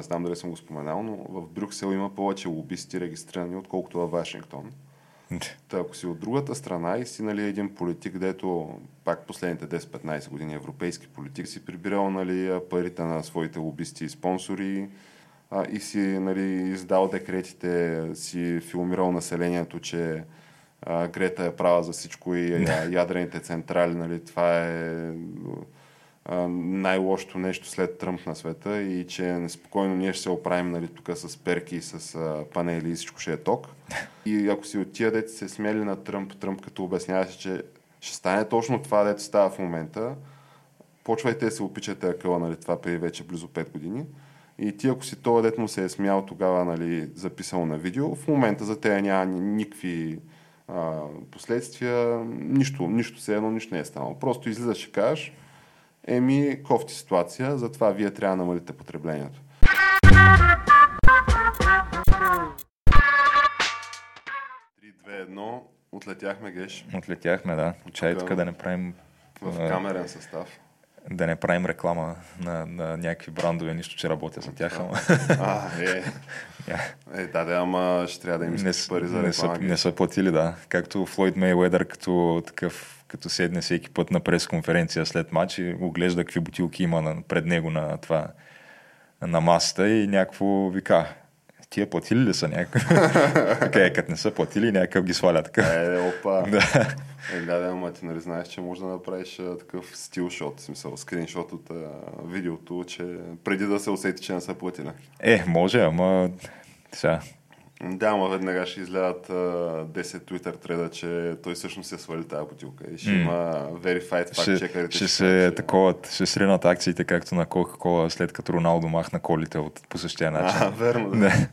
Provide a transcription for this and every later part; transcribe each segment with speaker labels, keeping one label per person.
Speaker 1: не знам дали съм го споменал, но в Брюксел има повече лобисти регистрирани, отколкото във Вашингтон. Та, ако си от другата страна и си нали, един политик, дето пак последните 10-15 години европейски политик си прибирал нали, парите на своите лобисти и спонсори а, и си нали, издал декретите, си филмирал населението, че а, Грета е права за всичко и ядрените централи, нали, това е най-лошото нещо след Тръмп на света и че неспокойно ние ще се оправим нали, тук с перки, с а, панели и всичко ще е ток. И ако си от тия деца се смели на Тръмп, Тръмп като обясняваше, че ще стане точно това, дето става в момента, почвайте да се опичате акъла, нали, това преди вече близо 5 години. И ти, ако си това дет му се е смял тогава, нали, записал на видео, в момента за тея няма никакви а, последствия, нищо, нищо се едно, нищо не е станало. Просто излизаш и кажеш, еми, кофти ситуация, затова вие трябва да намалите потреблението. Едно, отлетяхме, Геш.
Speaker 2: Отлетяхме, да. Чай тук да не правим...
Speaker 1: В камерен състав.
Speaker 2: Да не правим реклама на, на някакви брандове, нищо, че работя за тях, ама...
Speaker 1: А, е. Е, да, да, ама ще трябва да им не, пари за
Speaker 2: реклама. Не са, не са платили, да. Както Флойд Мейуедър, като такъв като седне всеки път на пресконференция след матч и оглежда какви бутилки има на, пред него на това на масата и някакво вика, тия платили ли са някакъв? така е, като не са платили, някакъв ги сваля така.
Speaker 1: Е, опа. да. Е, да, да, ама ти нали знаеш, че може да направиш а, такъв стилшот, в смисъл, скриншот от а, видеото, че преди да се усети, че не са платили.
Speaker 2: Е, може, ама сега,
Speaker 1: да, ама веднага ще излядат uh, 10 Twitter треда, че той всъщност се свали тази бутилка и ще mm. има verified fact чекарите.
Speaker 2: Ще, ще се такова, ще сринат акциите, както на Coca-Cola, след като Роналдо махна колите от, по същия начин.
Speaker 1: А, верно, да.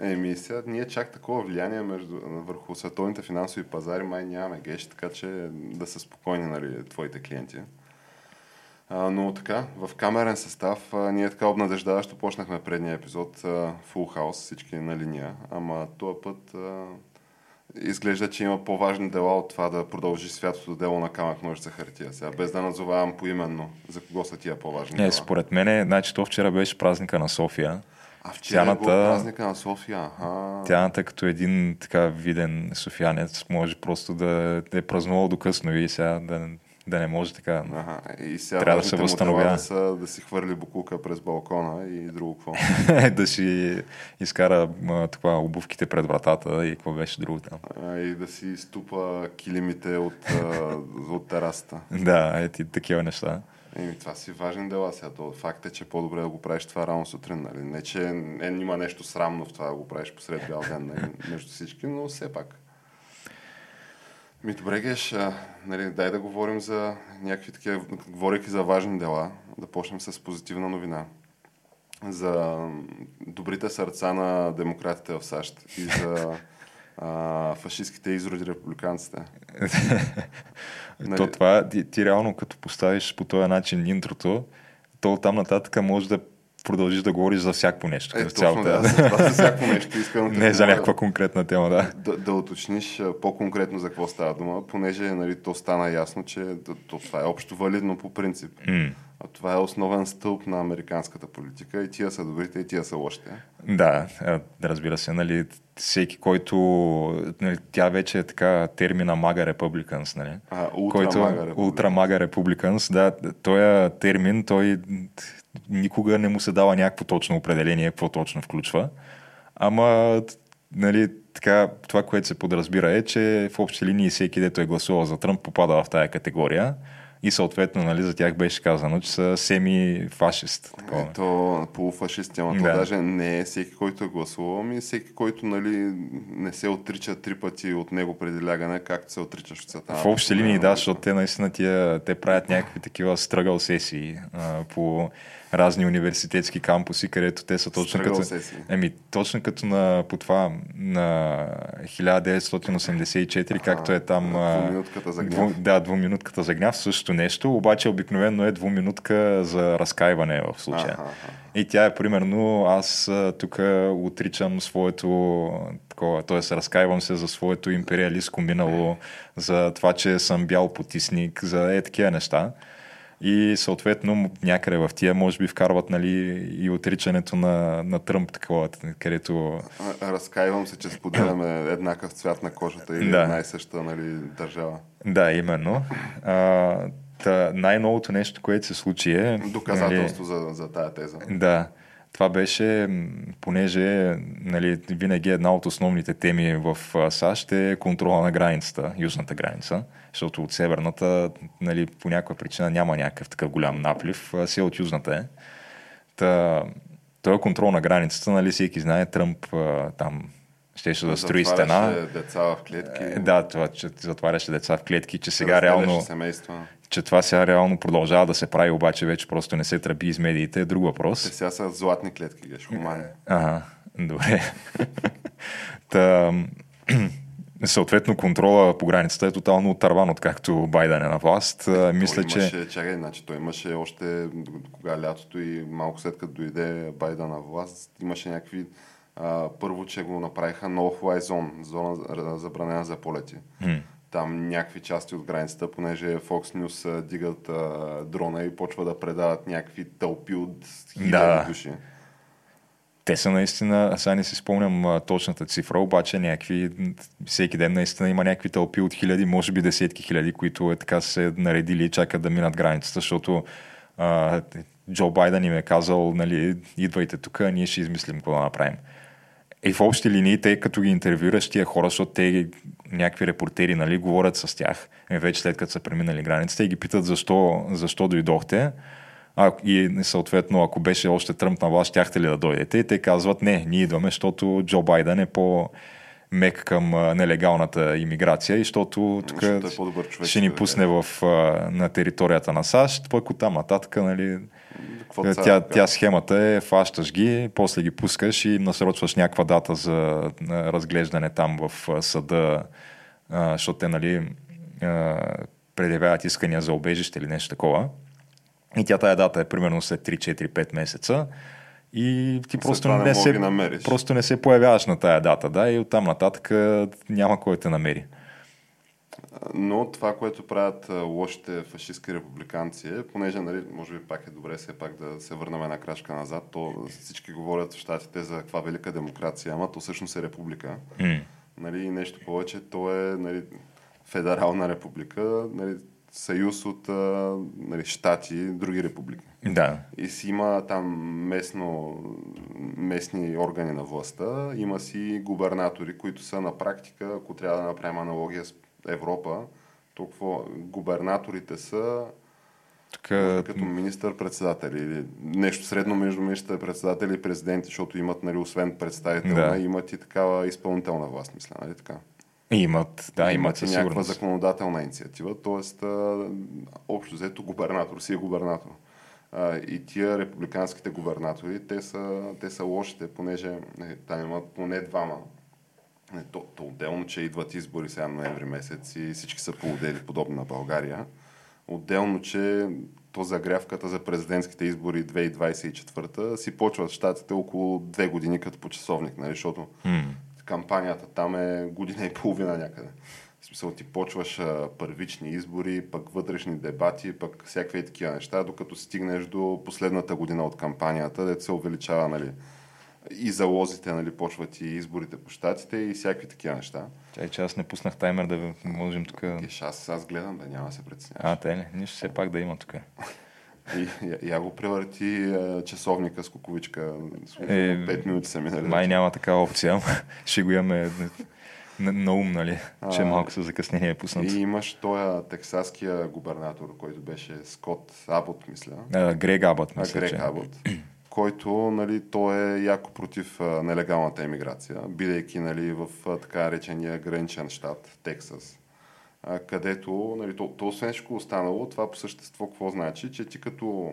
Speaker 1: Еми, сега ние чак такова влияние между, върху световните финансови пазари май нямаме геш, така че да са спокойни, нали, твоите клиенти. А, но така, в камерен състав, а, ние така обнадеждаващо почнахме предния епизод, Full House, всички на линия, ама този път а, изглежда, че има по-важни дела от това да продължи святото дело на камък ножица хартия. Сега, без да назовавам поименно за кого са тия по-важни
Speaker 2: Не, дела. според мен, значи то вчера беше празника на София.
Speaker 1: А вчера Тяната, е празника на София. А.
Speaker 2: Тяната като един така виден софиянец може просто да е празнувал до късно и сега да да не може така.
Speaker 1: Ага. И сега трябва да се възстановява. Да, да си хвърли букука през балкона и друго какво.
Speaker 2: да си изкара това, обувките пред вратата и какво беше друго там.
Speaker 1: А, и да си ступа килимите от, от терасата.
Speaker 2: Да, ети такива неща.
Speaker 1: Еми, това си важен дела сега. То, факт е, че по-добре да го правиш това рано сутрин. Нали? Не, че не, има нещо срамно в това да го правиш посред бял ден нали? между всички, но все пак. Ми добре, Геш, а, нали, дай да говорим за някакви такива, говорейки за важни дела, да почнем с позитивна новина. За добрите сърца на демократите в САЩ и за а, фашистските изроди републиканците.
Speaker 2: нали... То това, ти, ти реално като поставиш по този начин интрото, то там нататък може да продължиш да говориш за всяко нещо.
Speaker 1: Е, точно, да, за всяко нещо искам.
Speaker 2: Не за някаква конкретна тема, да.
Speaker 1: Да, да уточниш по-конкретно за какво става дума, понеже нали, то стана ясно, че то, това е общо валидно по принцип. Mm. А това е основен стълб на американската политика и тия са добрите и тия са лошите.
Speaker 2: Да, разбира се. Нали, всеки, който... Нали, тя вече е така термина Мага Републиканс, нали?
Speaker 1: А, ултра
Speaker 2: Мага Републиканс. Да, този термин, той никога не му се дава някакво точно определение, какво точно включва. Ама, нали, така, това, което се подразбира е, че в общи линии всеки, дето е гласувал за Тръмп, попада в тая категория и съответно нали, за тях беше казано, че са семи-фашист.
Speaker 1: Ето, полуфашист, ама да. даже не е всеки, който е гласувал, ами всеки, който нали, не се отрича три пъти от него преди лягане, както се отричаш от света.
Speaker 2: В общи линии, да, защото те наистина тия, те правят някакви такива стръгъл сесии а, по разни университетски кампуси, където те са точно като... Еми, точно като на, по това, на 1984, а, както е там...
Speaker 1: Двуминутката за гняв.
Speaker 2: Дву, да, двуминутката за гняв, също нещо, обаче обикновено е двуминутка за разкаиване в случая. Аха, аха. И тя е примерно, аз тук отричам своето такова, т.е. разкаивам се за своето империалистко минало, за това, че съм бял потисник, за е такива неща. И съответно някъде в тия може би вкарват нали, и отричането на, на Тръмп, такова, където...
Speaker 1: Разкаивам се, че споделяме еднакъв цвят на кожата или да. една и съща нали, държава.
Speaker 2: Да, именно. А, та, най-новото нещо, което се случи е...
Speaker 1: Доказателство нали, за, за тая теза.
Speaker 2: Да. Това беше, понеже нали, винаги една от основните теми в САЩ е контрола на границата, южната граница, защото от северната нали, по някаква причина няма някакъв такъв голям наплив, а си от южната е. Та, този контрол на границата, нали, всеки знае, Тръмп там щеше да строи стена.
Speaker 1: деца в клетки. Е,
Speaker 2: да, това, че затваряше деца в клетки, че сега реално...
Speaker 1: Семейства
Speaker 2: че това сега реално продължава да се прави, обаче вече просто не се тръби из медиите, е друг въпрос.
Speaker 1: Те сега са златни клетки, геш, хумани.
Speaker 2: Ага, добре. Та, съответно контрола по границата е тотално отърван, откакто Байден е на власт. Е, Мисля,
Speaker 1: имаше,
Speaker 2: че...
Speaker 1: Чакай, значи, той имаше още кога лятото и малко след като дойде Байден на власт, имаше някакви а, първо, че го направиха no-fly zone, зона забранена за полети. Hmm там някакви части от границата, понеже Fox News дигат а, дрона и почва да предават някакви тълпи от хиляди да. души.
Speaker 2: Те са наистина, сега не си спомням точната цифра, обаче някакви, всеки ден наистина има някакви тълпи от хиляди, може би десетки хиляди, които е така се наредили и чакат да минат границата, защото а, Джо Байден им е казал, нали, идвайте тук, ние ще измислим какво да направим. И в общи линии, те като ги интервюраш тия хора, защото те някакви репортери нали, говорят с тях, вече след като са преминали границата и ги питат защо, защо дойдохте. А, и съответно, ако беше още Тръмп на власт, щяхте ли да дойдете? И те казват, не, ние идваме, защото Джо Байден е по мек към нелегалната иммиграция и защото тук е ще ни пусне в, на територията на САЩ, пък оттам нататък, нали, какво тя, тя схемата е, фащаш ги, после ги пускаш и насрочваш някаква дата за разглеждане там в съда, защото те нали, предявяват искания за обежище или нещо такова. И тя тая дата е примерно след 3-4-5 месеца. И ти просто не, не се, просто не се появяваш на тая дата, да, и оттам нататък няма кой те намери.
Speaker 1: Но това, което правят лошите фашистски републиканци е, понеже, нали, може би пак е добре все пак да се върнем една крачка назад, то всички говорят в щатите за каква велика демокрация, ама то всъщност е република. Mm. Нали, нещо повече, то е нали, федерална република, нали, съюз от нали, щати, други републики.
Speaker 2: Да.
Speaker 1: И си има там местно, местни органи на властта, има си губернатори, които са на практика, ако трябва да направим аналогия с Европа, толкова губернаторите са така... като министър-председатели или нещо средно между министър-председатели и президенти, защото имат, нали, освен представителна, да. имат и такава изпълнителна власт, мисля, нали така?
Speaker 2: Имат, да, имат,
Speaker 1: имат и някаква законодателна инициатива, т.е. общо взето губернатор си е губернатор. А, и тия републиканските губернатори, те са, те са лошите, понеже не, там имат поне двама не, то, то отделно, че идват избори сега ноември месец и всички са поудели, подобно на България. Отделно, че то загрявката за президентските избори 2024 си почват щатите около две години като по часовник, нали, защото hmm. Кампанията там е година и половина някъде. В смисъл ти почваш а, първични избори, пък вътрешни дебати, пък всякакви такива неща, докато стигнеш до последната година от кампанията, дето се увеличава нали, и залозите, нали, почват и изборите по щатите и всякакви такива неща.
Speaker 2: Чай, че аз не пуснах таймер да можем тук...
Speaker 1: Аз, аз гледам, да няма да се притесняваш.
Speaker 2: А, те ли? Нищо все пак да има тук.
Speaker 1: И, я, я го превърти часовника с куковичка. Е, 5 минути са минали.
Speaker 2: Май няма такава опция. Ще го имаме на, на ум, нали? Че малко с закъснение е пуснат.
Speaker 1: И имаш този тексаския губернатор, който беше Скот Абот, мисля.
Speaker 2: А, Грег Абот, мисля,
Speaker 1: а, Грег
Speaker 2: че.
Speaker 1: Абот който нали, той е яко против а, нелегалната емиграция, бидейки нали, в а, така речения граничен щат, Тексас, а, където, нали, то, то освен всичко останало, това по същество какво значи, че ти като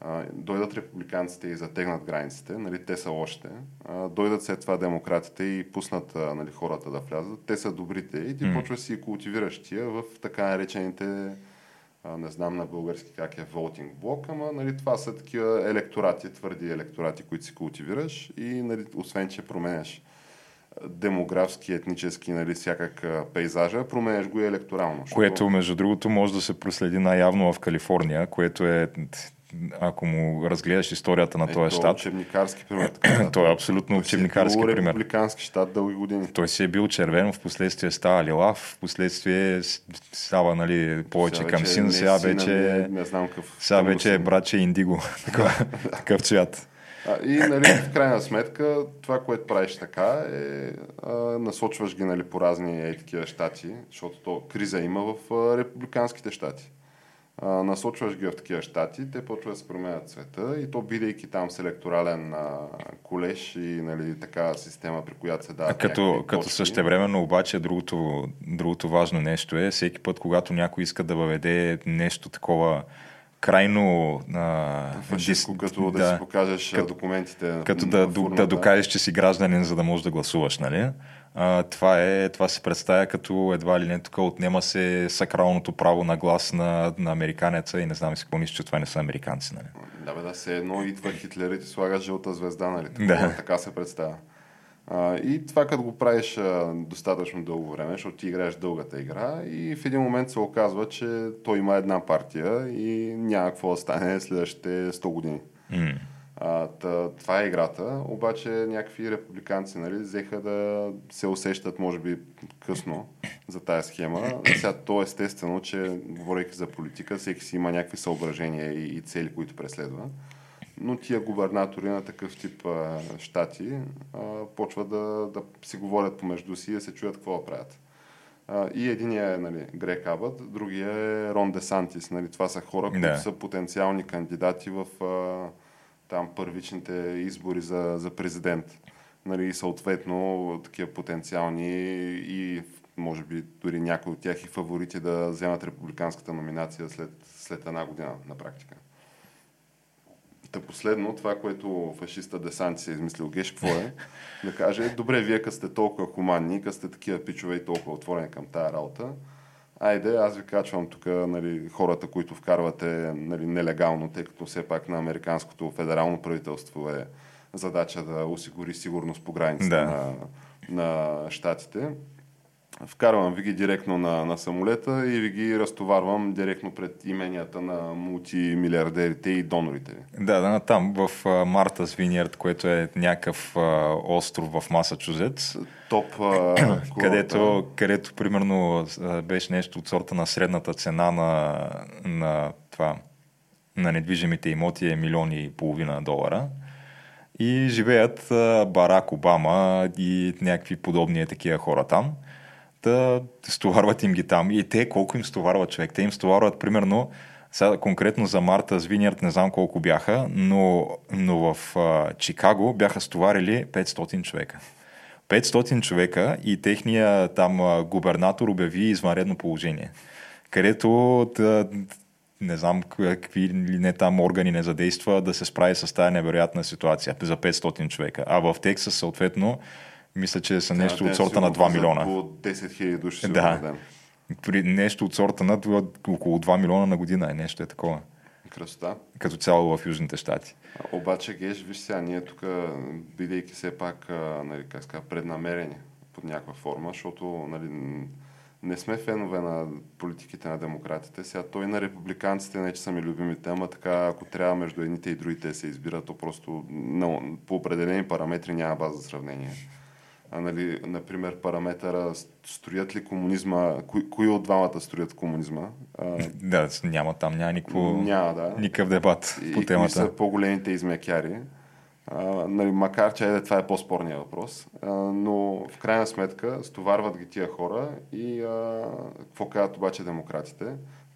Speaker 1: а, дойдат републиканците и затегнат границите, нали, те са още, а, дойдат след това демократите и пуснат а, нали, хората да влязат, те са добрите и ти mm. почваш си култивираш тия в така наречените а, не знам на български как е волтинг блок, ама нали, това са такива електорати, твърди електорати, които си култивираш и нали, освен, че променяш демографски, етнически, нали, всякак пейзажа, променяш го и електорално.
Speaker 2: Защото... Което, между другото, може да се проследи най-явно в Калифорния, което е ако му разгледаш историята на
Speaker 1: е,
Speaker 2: този щат.
Speaker 1: Учебникарски пример.
Speaker 2: той е абсолютно учебникарски
Speaker 1: пример.
Speaker 2: пример.
Speaker 1: Републикански щат дълги години.
Speaker 2: Той си е бил червен, в последствие става лилав, в последствие става нали, повече сега към син, сега вече,
Speaker 1: не, не знам какъв.
Speaker 2: Сега вече е братче индиго. такъв цвят.
Speaker 1: А, и нали, в крайна сметка това, което правиш така е а, насочваш ги нали, по разни е, такива щати, защото то криза има в а, републиканските щати а, насочваш ги в такива щати, те почват да се променят света и то бидейки там с електорален а, колеж и нали, така система, при която се дава.
Speaker 2: Като, като същевременно обаче другото, другото важно нещо е, всеки път, когато някой иска да въведе нещо такова крайно...
Speaker 1: А, Фашистко, като да, да си покажеш като, документите.
Speaker 2: Като да, да докажеш, че си гражданин, за да можеш да гласуваш, нали? а, това, е, това се представя като едва ли не тук отнема се сакралното право на глас на, на американеца и не знам си какво мисля, че това не са американци. Нали?
Speaker 1: Да, бе, да, се едно идва Хитлер и ти слага жълта звезда, нали? Така, да. така се представя. А, и това като го правиш а, достатъчно дълго време, защото ти играеш дългата игра и в един момент се оказва, че той има една партия и няма какво да стане следващите 100 години. Mm. А, тъ, това е играта, обаче някакви републиканци нали, взеха да се усещат, може би, късно за тая схема. Сега то естествено, че говорейки за политика, всеки си има някакви съображения и, и цели, които преследва. Но тия губернатори на такъв тип а, щати а, почват да, да си говорят помежду си и да се чуят какво правят. А, и единия е нали, Грек Абът, другия е Рон Десантис. Нали, това са хора, които да. са потенциални кандидати в а, там първичните избори за, за президент. Нали, съответно, такива потенциални и може би дори някои от тях и фаворити да вземат републиканската номинация след, след една година на практика. Та последно, това, което фашиста Десанти си е измислил Геш, какво е? Да каже, добре, вие като сте толкова хуманни, като сте такива пичове и толкова отворени към тая работа, айде, аз ви качвам тук нали, хората, които вкарвате нали, нелегално, тъй като все пак на американското федерално правителство е задача да осигури сигурност по границите да. на, на щатите. Вкарвам ви ги директно на, на самолета и ви ги разтоварвам директно пред именията на мултимилиардерите и донорите.
Speaker 2: Да, да, там в Мартас Виньерд, което е някакъв а, остров в Масачузетс.
Speaker 1: Топ.
Speaker 2: А, където, където примерно беше нещо от сорта на средната цена на, на това на недвижимите имоти е милиони и половина долара. И живеят Барак Обама и някакви подобни такива хора там да стоварват им ги там. И те колко им стоварват човек? Те им стоварват примерно, сега конкретно за Марта с Виньерд не знам колко бяха, но, но в а, Чикаго бяха стоварили 500 човека. 500 човека и техния там губернатор обяви извънредно положение, където да, не знам какви ли не там органи не задейства да се справи с тази невероятна ситуация за 500 човека. А в Тексас съответно мисля, че са нещо да, от сорта на 2 милиона.
Speaker 1: Около 10 000 души.
Speaker 2: Да. При нещо от сорта на около 2 милиона на година е нещо е такова.
Speaker 1: Красота.
Speaker 2: Като цяло в Южните щати.
Speaker 1: Обаче, Геш, виж сега, ние тук, бидейки все пак, нали, как ска, преднамерени под някаква форма, защото нали, не сме фенове на политиките на демократите. Сега той на републиканците не че са ми любими тема, така ако трябва между едните и другите се избира, то просто no, по определени параметри няма база за сравнение а, нали, например, параметъра строят ли комунизма, кои, кои от двамата строят комунизма?
Speaker 2: А, да, няма там, няма никакво,
Speaker 1: няма, да.
Speaker 2: никакъв дебат
Speaker 1: и,
Speaker 2: по темата. И
Speaker 1: са по-големите измекяри. А, нали, макар, че е, това е по-спорният въпрос, а, но в крайна сметка стоварват ги тия хора и а, какво казват обаче демократите?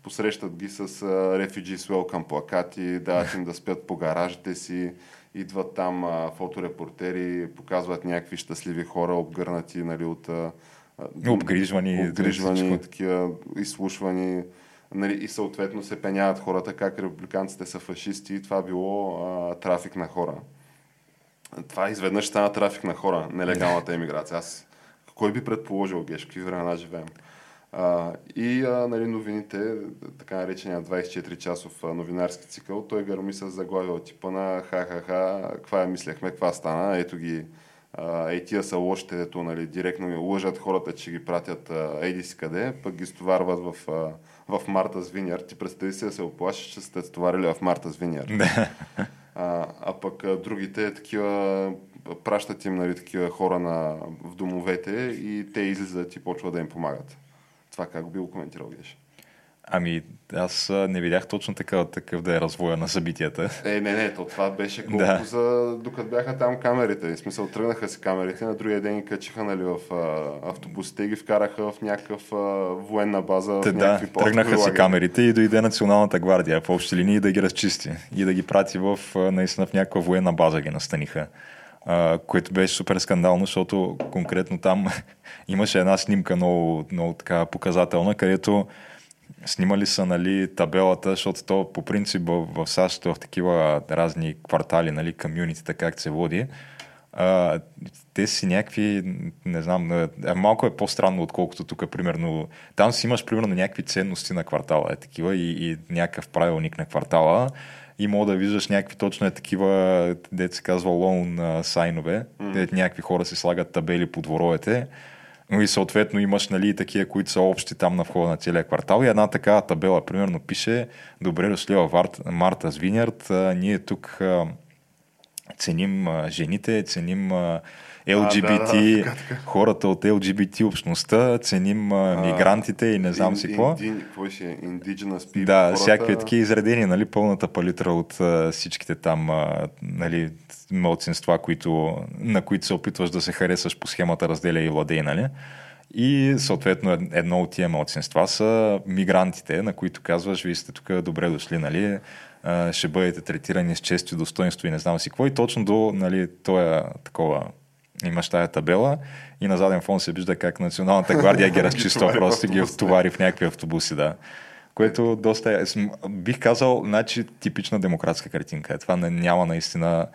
Speaker 1: Посрещат ги с а, Refugees Welcome плакати, дават им да спят по гаражите си, идват там а, фоторепортери, показват някакви щастливи хора, обгърнати нали, от... А,
Speaker 2: обгрижвани,
Speaker 1: обгрижвани такива изслушвани. Нали, и съответно се пеняват хората как републиканците са фашисти и това било а, трафик на хора. Това изведнъж стана трафик на хора, нелегалната емиграция. Аз кой би предположил, Геш, какви времена живеем? А, и а, нали, новините, така наречения 24-часов новинарски цикъл, той гърми с заглавия от типа на ха-ха-ха, каква мислехме, каква стана, ето ги а, ей тия са лошите, дето нали, директно лъжат хората, че ги пратят ейди си къде, пък ги стоварват в, а, в Марта Звиняр. Ти представи си да се оплашиш, че сте стоварили в Марта Звиняр. а, а пък а, другите такива пращат им нали, такива хора на, в домовете и те излизат и почват да им помагат. Това как би го коментирал Геш?
Speaker 2: Ами, аз не видях точно такъв, такъв да е развоя на събитията.
Speaker 1: Е, не, не, то това беше колко да. за... докато бяха там камерите. В смисъл, тръгнаха си камерите, на другия ден ги качиха нали, в а, автобусите и ги вкараха в някакъв а, военна база.
Speaker 2: Те,
Speaker 1: в
Speaker 2: да, тръгнаха си камерите и дойде Националната гвардия в общи линии да ги разчисти и да ги прати в, наистина в някаква военна база ги настаниха. Uh, което беше супер скандално, защото конкретно там имаше една снимка много, много така показателна, където снимали са нали, табелата, защото то по принцип в, в САЩ в такива разни квартали, нали, комюнитите, как се води, а, те си някакви, не знам, малко е по-странно, отколкото тук, примерно. Там си имаш, примерно, някакви ценности на квартала, е такива, и, и някакъв правилник на квартала. И мога да виждаш някакви точно е такива, дете се казва лоун сайнове, mm. някакви хора си слагат табели по дворовете и съответно имаш нали, такива, които са общи там на входа на целия квартал. И една такава табела, примерно, пише Добре дошли в Марта Звинярд. Ние тук ценим жените, ценим LGBT, а, да, да, така, така. хората от LGBT общността, ценим а, мигрантите и не знам си какво.
Speaker 1: Indigenous people.
Speaker 2: Да, хората... всякакви такива изредени, нали, пълната палитра от а, всичките там а, нали, мълцинства, които, на които се опитваш да се харесаш по схемата разделя и владей, нали? И съответно едно от тия младсинства са мигрантите, на които казваш, вие сте тук добре дошли, нали? ще бъдете третирани с чест и достоинство и не знам си какво. И точно до нали, това такова имаш тая табела и на заден фон се вижда как Националната гвардия ги разчиства, просто ги втовари в някакви автобуси, да. Което доста е, бих казал, значи типична демократска картинка. Е. Това няма наистина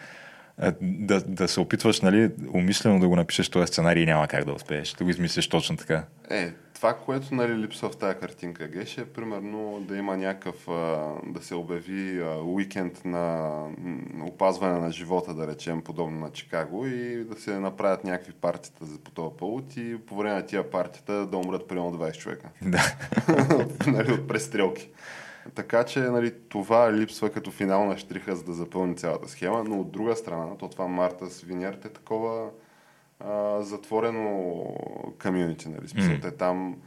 Speaker 2: е, да, да се опитваш, нали, умишлено да го напишеш този сценарий няма как да успееш. Да го измислиш точно така.
Speaker 1: Е, това, което нали, липсва в тази картинка, Геше, е примерно да има някакъв, да се обяви уикенд на опазване на живота, да речем, подобно на Чикаго и да се направят някакви партията по този повод и по време на тия партията да умрат примерно 20 човека.
Speaker 2: Да.
Speaker 1: нали, от престрелки. Така че нали, това липсва като финална штриха, за да запълни цялата схема, но от друга страна, то това Марта Свиньерт е такова а, затворено комьюнити, нали? Смисъл, mm. там,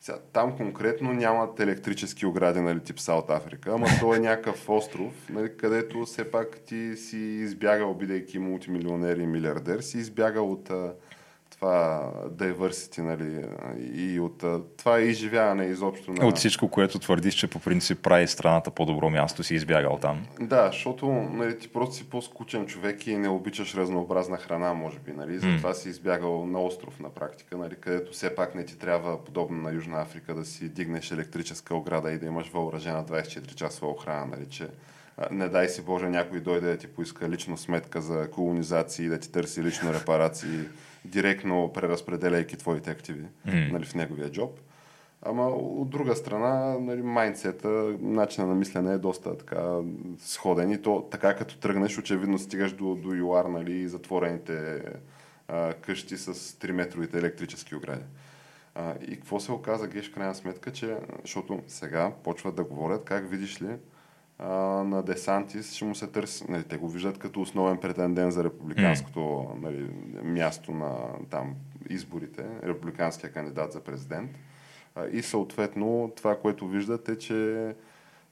Speaker 1: сега, там конкретно нямат електрически огради, нали, тип Саут Африка, ама то е някакъв остров, нали, където все пак ти си избягал, бидейки мултимилионер и милиардер, си избягал от а, това diversity, нали, и от това изживяване изобщо
Speaker 2: на... От всичко, което твърдиш, че по принцип прави страната по-добро място, си избягал там.
Speaker 1: Да, защото нали, ти просто си по-скучен човек и не обичаш разнообразна храна, може би, нали, затова mm. си избягал на остров на практика, нали, където все пак не ти трябва, подобно на Южна Африка, да си дигнеш електрическа ограда и да имаш въоръжена 24 часова охрана, нали, че не дай си Боже някой дойде да ти поиска лично сметка за колонизации, да ти търси лично репарации директно преразпределяйки твоите активи mm. нали, в неговия джоб. Ама от друга страна, нали, майндсета, начина на мислене е доста така сходен и то така като тръгнеш, очевидно стигаш до, до ЮАР, нали, затворените а, къщи с 3-метровите електрически огради. А, и какво се оказа, Геш, крайна сметка, че, защото сега почват да говорят, как видиш ли, а, на Десантис ще му се търси. Нали, те го виждат като основен претендент за републиканското нали, място на там изборите, републиканския кандидат за президент. А, и съответно това, което виждат е, че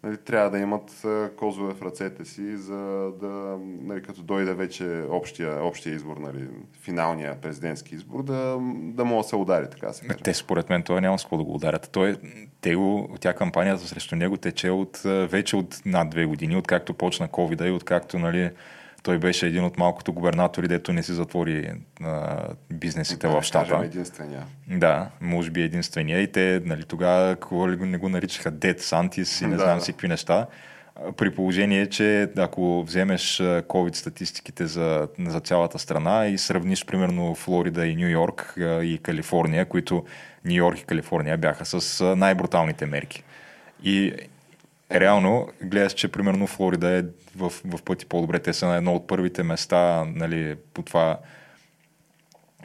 Speaker 1: нали, трябва да имат козове в ръцете си, за да, нали, като дойде вече общия, общия избор, нали, финалния президентски избор, да, да могат да се удари, така се.
Speaker 2: Те, според мен, той няма с да го ударят. Той, те тя кампанията срещу него тече от, вече от над две години, откакто почна covid и откакто нали, той беше един от малкото губернатори, дето не си затвори а, бизнесите да, в щата.
Speaker 1: единствения.
Speaker 2: Да, може би единствения. И те нали, тогава не го наричаха Дед Сантис и не да, знам си какви неща. При положение, че ако вземеш COVID статистиките за, за цялата страна и сравниш примерно Флорида и Нью Йорк и Калифорния, които Нью Йорк и Калифорния бяха с най-бруталните мерки. И реално гледаш, че примерно Флорида е в, в пъти по-добре. Те са на едно от първите места нали, по това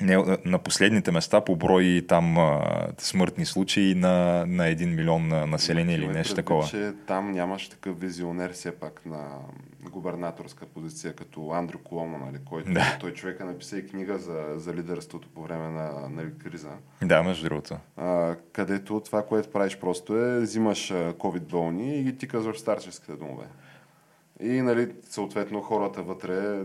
Speaker 2: не, на последните места по брой там а, смъртни случаи на, на 1 милион население или нещо такова.
Speaker 1: че там нямаш такъв визионер все пак на губернаторска позиция, като Андрю Коломо, нали, който
Speaker 2: Да.
Speaker 1: той човека написа и книга за, за лидерството по време на, на криза.
Speaker 2: Да, между другото.
Speaker 1: А, където това, което правиш просто е, взимаш а, COVID болни и ги тикаш в старческите домове. И, нали, съответно, хората вътре,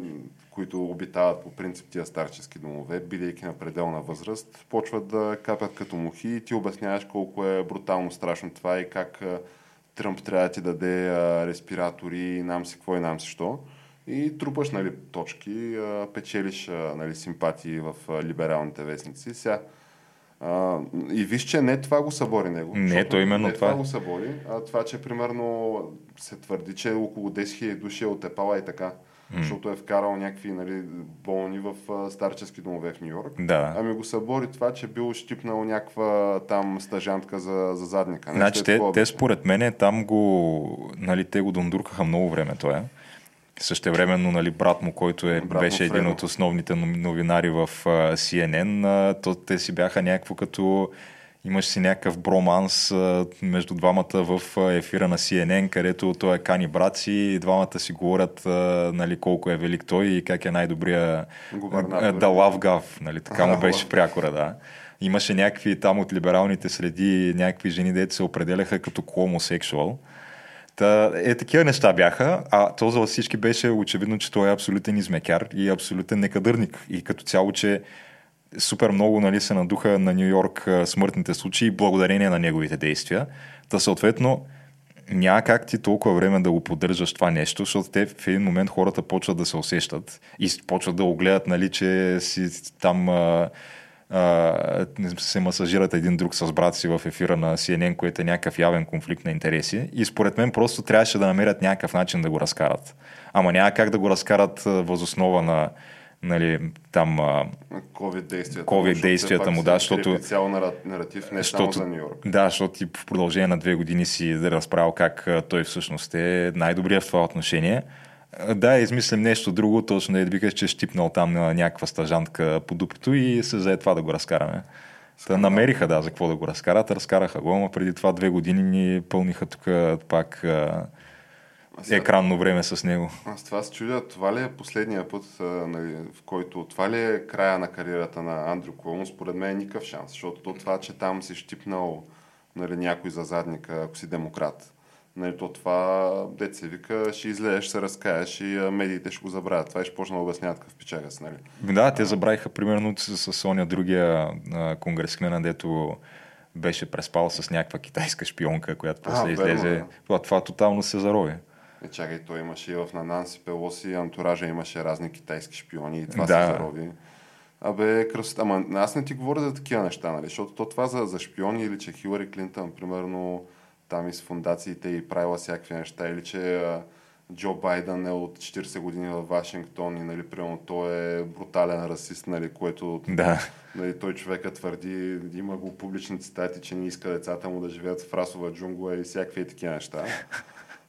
Speaker 1: които обитават по принцип тия старчески домове, бидейки на пределна възраст, почват да капят като мухи и ти обясняваш колко е брутално страшно това и как Тръмп трябва да ти даде а, респиратори и нам си какво и нам си що. И трупаш нали, точки, а, печелиш а, нали, симпатии в а, либералните вестници. Сега, а, и виж, че не това го събори него.
Speaker 2: Не, то именно
Speaker 1: не
Speaker 2: това.
Speaker 1: това го събори, а това, че примерно се твърди, че около 10 000 души е отепала и така. Защото е вкарал някакви нали, болни в а, старчески домове в Нью Йорк.
Speaker 2: Да.
Speaker 1: Ами го събори това, че бил щипнал някаква там стажантка за, за задника. Нещо
Speaker 2: Значи
Speaker 1: е
Speaker 2: те, те според мен там го, нали, те го дондуркаха много време той. Същевременно, нали, брат му, който е,
Speaker 1: Брат
Speaker 2: беше един
Speaker 1: Фредо.
Speaker 2: от основните новинари в а, CNN, то те си бяха някакво като имаш си някакъв броманс между двамата в ефира на CNN, където той е кани брат си и двамата си говорят нали, колко е велик той и как е най-добрия да лав гав, нали, така му беше прякора, да. Имаше някакви там от либералните среди, някакви жени, дето се определяха като хомосексуал. Та, е, такива неща бяха, а то за всички беше очевидно, че той е абсолютен измекяр и абсолютен некадърник. И като цяло, че супер много нали, се надуха на Нью Йорк смъртните случаи благодарение на неговите действия. Та съответно, няма как ти толкова време да го поддържаш това нещо, защото те в един момент хората почват да се усещат и почват да го гледат, нали, че си там а, а, се масажират един друг с брат си в ефира на CNN, което е някакъв явен конфликт на интереси. И според мен просто трябваше да намерят някакъв начин да го разкарат. Ама няма как да го разкарат възоснова на нали, там
Speaker 1: COVID действията.
Speaker 2: COVID
Speaker 1: защото
Speaker 2: действията му, да, защото-
Speaker 1: цял нара- наратив, не само за Нью Йорк.
Speaker 2: Да, защото ти в продължение на две години си разправил как той всъщност е най-добрият в това отношение. Да, измислим нещо друго, точно да викаш, че е щипнал там на някаква стажантка по дупето и се зае това да го разкараме. Та намериха, да, за какво да го разкарат, разкараха го, но преди това две години ни пълниха тук пак екранно време с него.
Speaker 1: Аз това се чудя, това ли е последния път, а, нали, в който, това ли е края на кариерата на Андрю Колон? Според мен е никакъв шанс, защото то това, че там си щипнал нали, някой за задника, ако си демократ, нали, то това, се вика, ще излезеш, ще се разкаеш и а, медиите ще го забравят. Това ще почна да обясняват какъв пичага си, нали?
Speaker 2: Да, те забравиха примерно с, с оня другия а, конгрескмен, дето беше преспал с някаква китайска шпионка, която
Speaker 1: А,
Speaker 2: после
Speaker 1: верно,
Speaker 2: излезе. Това, това тотално се зарови.
Speaker 1: Е, чакай, той имаше и в на Нанси Пелоси, антуража имаше разни китайски шпиони и това
Speaker 2: Да.
Speaker 1: се зарови. Абе, красота. Ама аз не ти говоря за такива неща, нали? Защото то това за, за шпиони или че Хилари Клинтън, примерно, там и с фундациите и правила всякакви неща, или че Джо Байден е от 40 години в Вашингтон и, нали, примерно, той е брутален расист, нали, което
Speaker 2: Да.
Speaker 1: Нали, той човека твърди, има го публични цитати, че не иска децата му да живеят в расова джунгла и всякакви такива неща.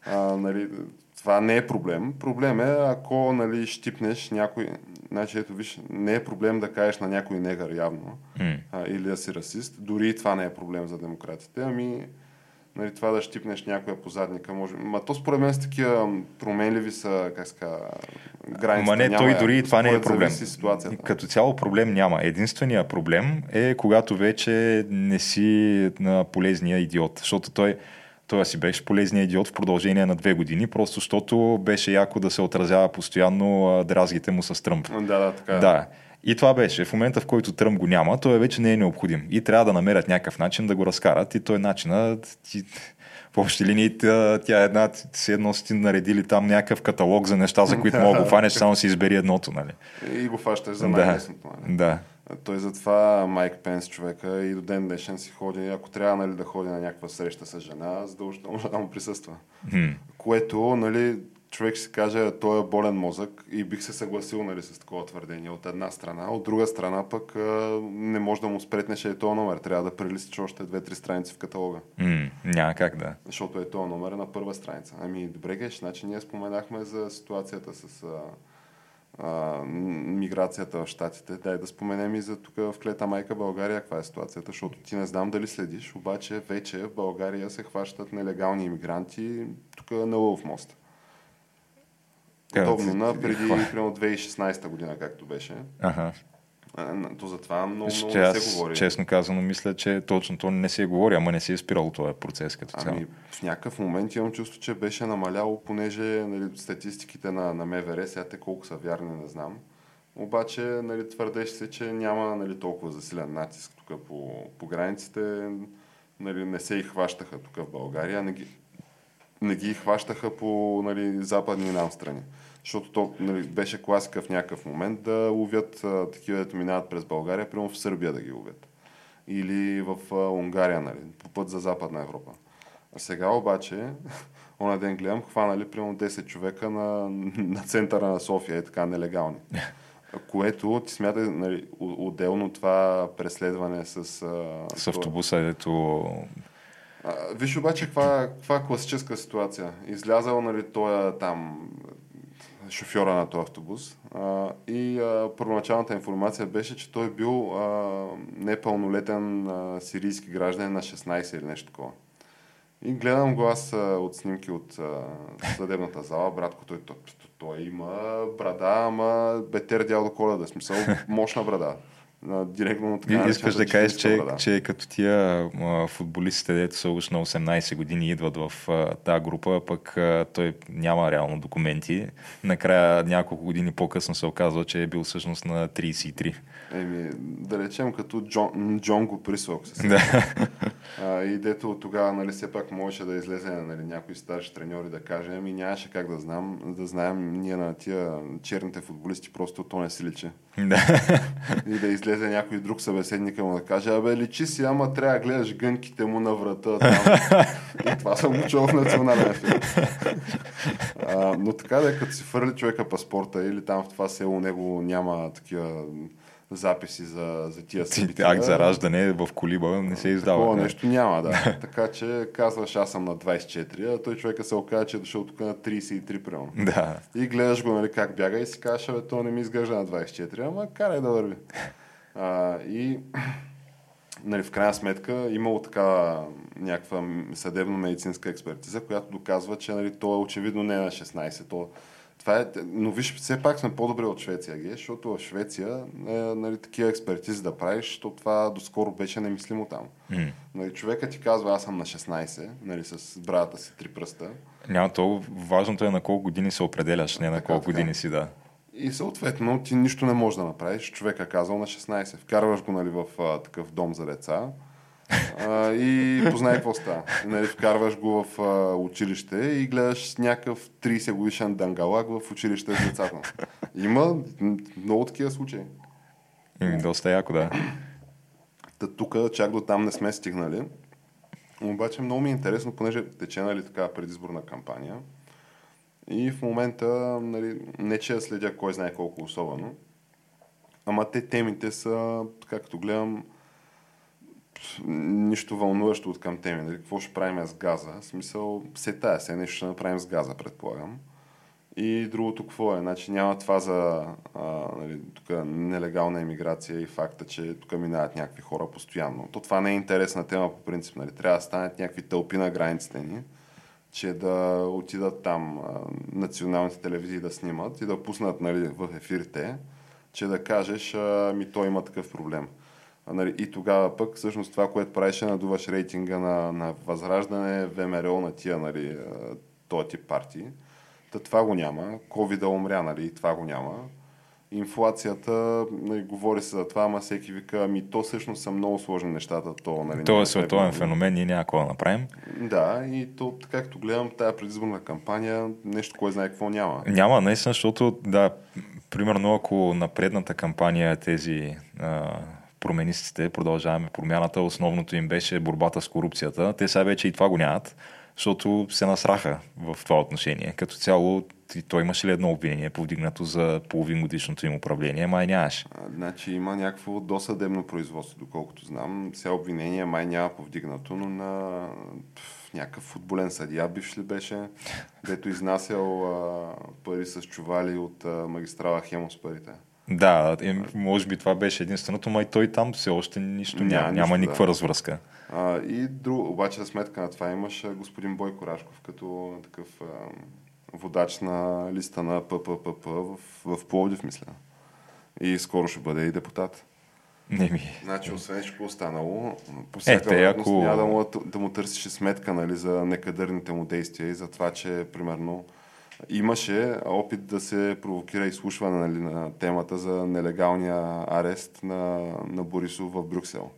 Speaker 1: А, нали, това не е проблем. Проблем е, ако нали, щипнеш някой... Значи, ето виж, не е проблем да кажеш на някой негър явно,
Speaker 2: М.
Speaker 1: а, или да си расист. Дори и това не е проблем за демократите. Ами, нали, това да щипнеш някоя по задника, може... Ма то според мен с такива променливи са, как ска, границите.
Speaker 2: Ма не,
Speaker 1: няма
Speaker 2: той дори и това не е проблем.
Speaker 1: ситуацията.
Speaker 2: Като цяло проблем няма. Единственият проблем е когато вече не си на полезния идиот. Защото той, той си беше полезния идиот в продължение на две години, просто защото беше яко да се отразява постоянно дразгите му с Тръмп.
Speaker 1: Да, да, така е.
Speaker 2: Да. И това беше. В момента, в който Тръмп го няма, той вече не е необходим. И трябва да намерят някакъв начин да го разкарат. И той е начинът. Ти, в общи линии тя, е една, си едно си наредили там някакъв каталог за неща, за които мога да го фанеш, само си избери едното, нали?
Speaker 1: И го фащаш за най-лесното. Нали?
Speaker 2: Да.
Speaker 1: Той затова Майк Пенс човека и до ден днешен си ходи, ако трябва нали, да ходи на някаква среща с жена, задължително да му присъства.
Speaker 2: Хм.
Speaker 1: Което, нали, човек ще си каже, той е болен мозък и бих се съгласил нали, с такова твърдение от една страна. От друга страна пък а, не може да му спретнеш и този номер. Трябва да прелистиш още две-три страници в каталога.
Speaker 2: М, няма как да.
Speaker 1: Защото е този номер е на първа страница. Ами, добре, геш, значи ние споменахме за ситуацията с а, а, миграцията в Штатите. Дай да споменем и за тук в клета майка България каква е ситуацията, защото ти не знам дали следиш, обаче вече в България се хващат нелегални иммигранти тук на Лъв мост. Подобно на преди примерно 2016 година, както беше.
Speaker 2: Ага.
Speaker 1: То за това много, много не се говори.
Speaker 2: честно казано, мисля, че точно то не се говори, ама не се е спирал този процес като цяло.
Speaker 1: Ами, в някакъв момент имам чувство, че беше намаляло, понеже нали, статистиките на, на МВР, сега те колко са вярни, не знам. Обаче нали, твърдеше се, че няма нали, толкова засилен натиск тук по, по границите. Нали, не се и хващаха тук в България, не ги, не ги хващаха по нали, западни нам страни. Защото то нали, беше класика в някакъв момент да ловят а, такива, дето минават през България, примерно в Сърбия да ги ловят. Или в а, Унгария, нали, по път за Западна Европа. А сега обаче, оня ден гледам, хванали примерно 10 човека на, на центъра на София, е така нелегални. Което ти смятай, нали, отделно това преследване с... а,
Speaker 2: С автобуса, дето
Speaker 1: виж обаче каква, каква класическа ситуация. Излязал, нали, той там шофьора на този автобус а, и а, първоначалната информация беше, че той бил а, непълнолетен а, сирийски гражданин на 16 или нещо такова. И гледам го аз а, от снимки от а, съдебната зала, братко, той, той, той има брада, ама бетер дял до коледа, смисъл мощна брада. А, директно
Speaker 2: И
Speaker 1: така
Speaker 2: искаш да кажеш, че, че като тия а, футболистите, дето са уж на 18 години, идват в а, тази група, пък а, той няма реално документи. Накрая, няколко години по-късно се оказва, че е бил всъщност на 33.
Speaker 1: Еми, да речем като Джон, Джон го присвок. Се
Speaker 2: Да.
Speaker 1: а, и дето от тогава, нали, все пак можеше да излезе нали, някой старши треньори да каже, ами нямаше как да знам, да знаем ние на тия черните футболисти, просто то не си личи.
Speaker 2: да.
Speaker 1: И да излезе някой друг събеседника му да каже, абе личи си, ама трябва да гледаш гънките му на врата. Там. и това съм чул в национален филм. а, но така да е, като си фърли човека паспорта или там в това село него няма такива записи за, за тия събития.
Speaker 2: Акт за раждане в колиба не се издава.
Speaker 1: Такова
Speaker 2: да.
Speaker 1: нещо няма, да. така че казваш, аз съм на 24, а той човека се оказа, че е дошъл тук на 33 примерно.
Speaker 2: Да.
Speaker 1: И гледаш го, нали, как бяга и си казваш, бе, то не ми изглежда на 24, ама карай да върви. А, и нали, в крайна сметка имало така някаква съдебно-медицинска експертиза, която доказва, че нали, то е очевидно не е на 16. То, това е, но виж, все пак сме по-добре от Швеция, ге, защото в Швеция е, нали, такива експертизи да правиш, защото това доскоро беше немислимо там.
Speaker 2: М.
Speaker 1: Нали, човека ти казва, аз съм на 16, нали, с брадата си три пръста.
Speaker 2: Няма то. Важното е на колко години се определяш, не на
Speaker 1: Така,
Speaker 2: колко
Speaker 1: така.
Speaker 2: години си, да.
Speaker 1: И съответно ти нищо не можеш да направиш. Човек е казал на 16. Вкарваш го нали, в а, такъв дом за деца а, и познай какво става. Нали, вкарваш го в а, училище и гледаш някакъв 30 годишен дангалак в училище с децата. Има много такива случаи.
Speaker 2: И доста яко, да.
Speaker 1: Та тук чак до там не сме стигнали. Обаче много ми е интересно, понеже тече нали, така предизборна кампания. И в момента, нали, не че я следя кой знае колко особено, ама те темите са, така като гледам, нищо вълнуващо от към теми. Нали? Какво ще правим с газа? В смисъл, се тая, се нещо ще направим с газа, предполагам. И другото какво е? Значи няма това за а, нали, тук нелегална иммиграция и факта, че тук минават някакви хора постоянно. То това не е интересна тема по принцип. Нали? Трябва да станат някакви тълпи на границите ни, че да отидат там националните телевизии да снимат и да пуснат нали, в ефирите, че да кажеш, а, ми той има такъв проблем. А, нали, и тогава пък всъщност това, което правиш е надуваш рейтинга на, на Възраждане, ВМРО, на тия нали, този тип партии. Та това го няма. covid умря, нали, това го няма. Инфлацията, нали, говори се за това, ама всеки вика, ами то всъщност са много сложни нещата. То, нали,
Speaker 2: То е световен феномен, ние няма какво да направим.
Speaker 1: Да, и то, така както гледам тази предизборна кампания, нещо, кой знае какво няма.
Speaker 2: Няма, наистина, защото, да, примерно, ако на предната кампания тези а, променистите, продължаваме промяната, основното им беше борбата с корупцията. Те сега вече и това го нямат, защото се насраха в това отношение. Като цяло, той имаше ли едно обвинение повдигнато за половин годишното им управление? Май нямаше.
Speaker 1: А, значи има някакво досъдебно производство, доколкото знам. Сега обвинение май няма повдигнато, но на някакъв футболен съдия бивш ли беше, дето изнасял а, пари с чували от а, магистрала Хемос парите.
Speaker 2: Да, е, може би това беше единственото, но и той там все още нищо няма,
Speaker 1: Няма
Speaker 2: няма никаква
Speaker 1: да.
Speaker 2: развръзка.
Speaker 1: А, и друг, обаче за сметка на това имаш господин Бойко Рашков като такъв а, водач на листа на ПППП в, в Пловдив, мисля. И скоро ще бъде и депутат.
Speaker 2: Не ми.
Speaker 1: Значи, освен всичко останало, по всяка вероятност
Speaker 2: ако-
Speaker 1: няма да му, да му търсиш сметка нали, за некадърните му действия и за това, че, примерно, имаше опит да се провокира изслушване нали, на темата за нелегалния арест на, на Борисов в Брюксел.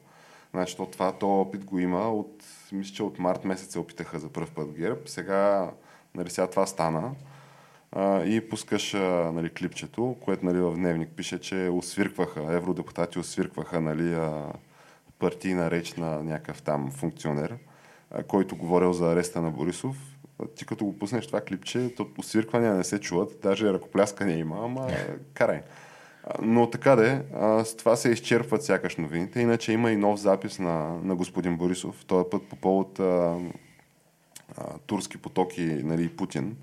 Speaker 1: Значи, то, това, то опит го има от, мисля, че от март месец се опитаха за първ път ГЕРБ. Сега, нали, сега това стана а, и пускаш а, нали, клипчето, което нали, в дневник пише, че освиркваха, евродепутати освиркваха нали, а, партийна реч на някакъв там функционер, а, който говорил за ареста на Борисов. Ти като го пуснеш това клипче, то освирквания не се чуват, даже ръкопляскания има, ама карай. Но така де, с това се изчерпват сякаш новините. Иначе има и нов запис на, на господин Борисов. Този път по повод а, а, турски потоки нали, Путин.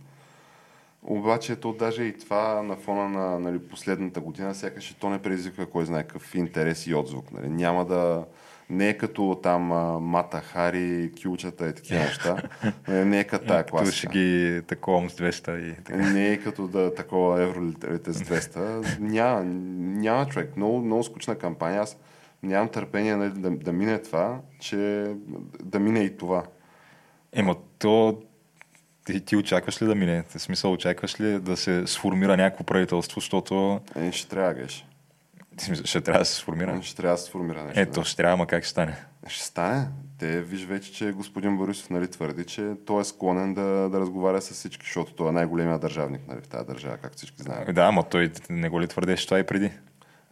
Speaker 1: Обаче то даже и това на фона на нали, последната година, сякаш то не предизвиква кой знае какъв интерес и отзвук. Нали. Няма да... Не е като там Мата Хари, кючата и такива неща. Не, е като тая
Speaker 2: Като ще
Speaker 1: класика.
Speaker 2: ги таковам с 200 и така.
Speaker 1: Не е като да такова евролитерите с 200. Няма, няма човек. Много, много скучна кампания. Аз нямам търпение нали, да, да мине това, че да мине и това.
Speaker 2: Ема то ти, ти очакваш ли да мине? В смисъл, очакваш ли да се сформира някакво правителство, защото
Speaker 1: Е, ще трябва, геш.
Speaker 2: Ще трябва да се сформира?
Speaker 1: Ще трябва да се сформира нещо.
Speaker 2: Ето, ще трябва, ама как ще стане?
Speaker 1: Ще стане. Те, виж вече, че господин Борисов нали, твърди, че той е склонен да, да разговаря с всички, защото той е най-големия държавник нали, в тази държава, както всички знаем.
Speaker 2: Да, ама той не го ли твърдеше това и преди?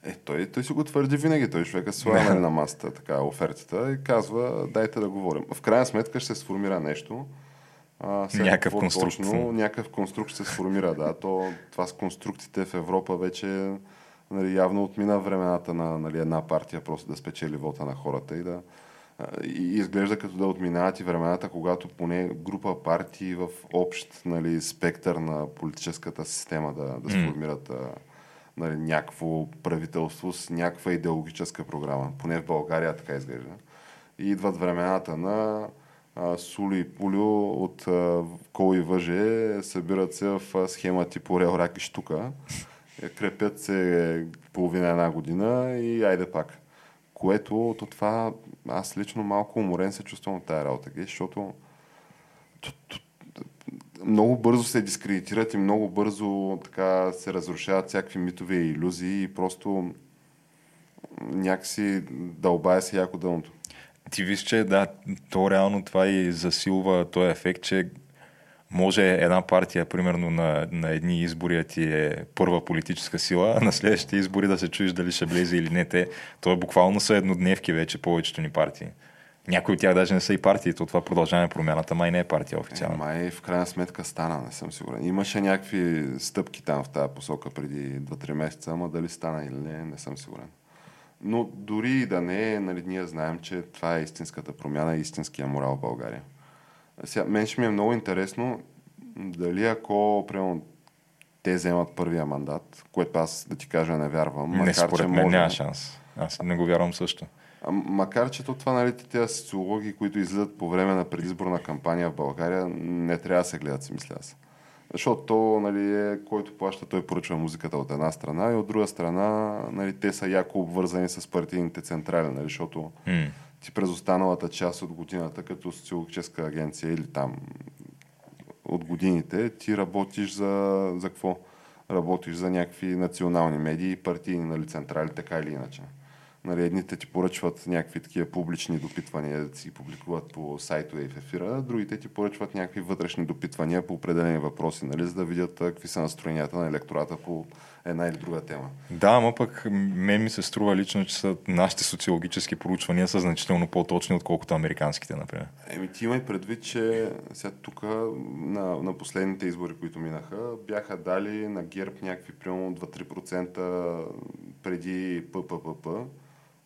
Speaker 1: Е, той, той си го твърди винаги. Той човека слага нали, на масата така, офертата и казва, дайте да говорим. В крайна сметка ще се сформира нещо. А,
Speaker 2: Някакъв конструкт.
Speaker 1: Точно, някакъв конструкт ще се сформира, да. То, това с конструктите в Европа вече нали, явно отмина времената на нали, една партия просто да спечели вота на хората и да и изглежда като да отминават и времената, когато поне група партии в общ нали, спектър на политическата система да, да сформират нали, някакво правителство с някаква идеологическа програма. Поне в България така изглежда. И идват времената на Сули и Пулю от Кол и Въже, събират се в схема типо Рел, Рак и Штука, крепят се половина една година и айде пак. Което то това, аз лично малко уморен се чувствам от тая работа, защото много бързо се дискредитират и много бързо така се разрушават всякакви митове и иллюзии и просто някакси дълбая се яко дъното.
Speaker 2: Ти виж, че да, то реално това и засилва този ефект, че може една партия, примерно на, на едни избори ти е първа политическа сила, а на следващите избори да се чуеш дали ще влезе или не. Те, то е буквално са еднодневки вече повечето ни партии. Някои от тях даже не са и партии, то това продължаване промяната май не е партия
Speaker 1: Е,
Speaker 2: официално.
Speaker 1: май в крайна сметка стана, не съм сигурен. Имаше някакви стъпки там в тази посока преди 2-3 месеца, ама дали стана или не, не съм сигурен. Но дори и да не е, нали, ние знаем, че това е истинската промяна и истинския морал в България. Сега, мен ще ми е много интересно дали ако, примерно, те вземат първия мандат, което аз да ти кажа не вярвам.
Speaker 2: не,
Speaker 1: макар,
Speaker 2: според
Speaker 1: че
Speaker 2: мен
Speaker 1: може-
Speaker 2: няма шанс. Аз не го вярвам също.
Speaker 1: а, макар, че то това, нали, тези социологии, които излизат по време на предизборна кампания в България, не трябва да се гледат, си мисля аз. Защото то, нали, е, който плаща, той поръчва музиката от една страна и от друга страна, нали, те са яко обвързани с партийните централи, нали, защото
Speaker 2: М.
Speaker 1: ти през останалата част от годината, като социологическа агенция или там от годините, ти работиш за, за какво? Работиш за някакви национални медии партийни нали, централи, така или иначе. Нали, едните ти поръчват някакви такива публични допитвания, да си публикуват по сайтове и в ефира, другите ти поръчват някакви вътрешни допитвания по определени въпроси, нали, за да видят какви са настроенията на електората по една или друга тема.
Speaker 2: Да, ама пък мен ми се струва лично, че са, нашите социологически проучвания са значително по-точни, отколкото американските, например.
Speaker 1: Еми ти имай предвид, че сега тук на, на последните избори, които минаха, бяха дали на ГЕРБ някакви примерно 2-3% преди ППП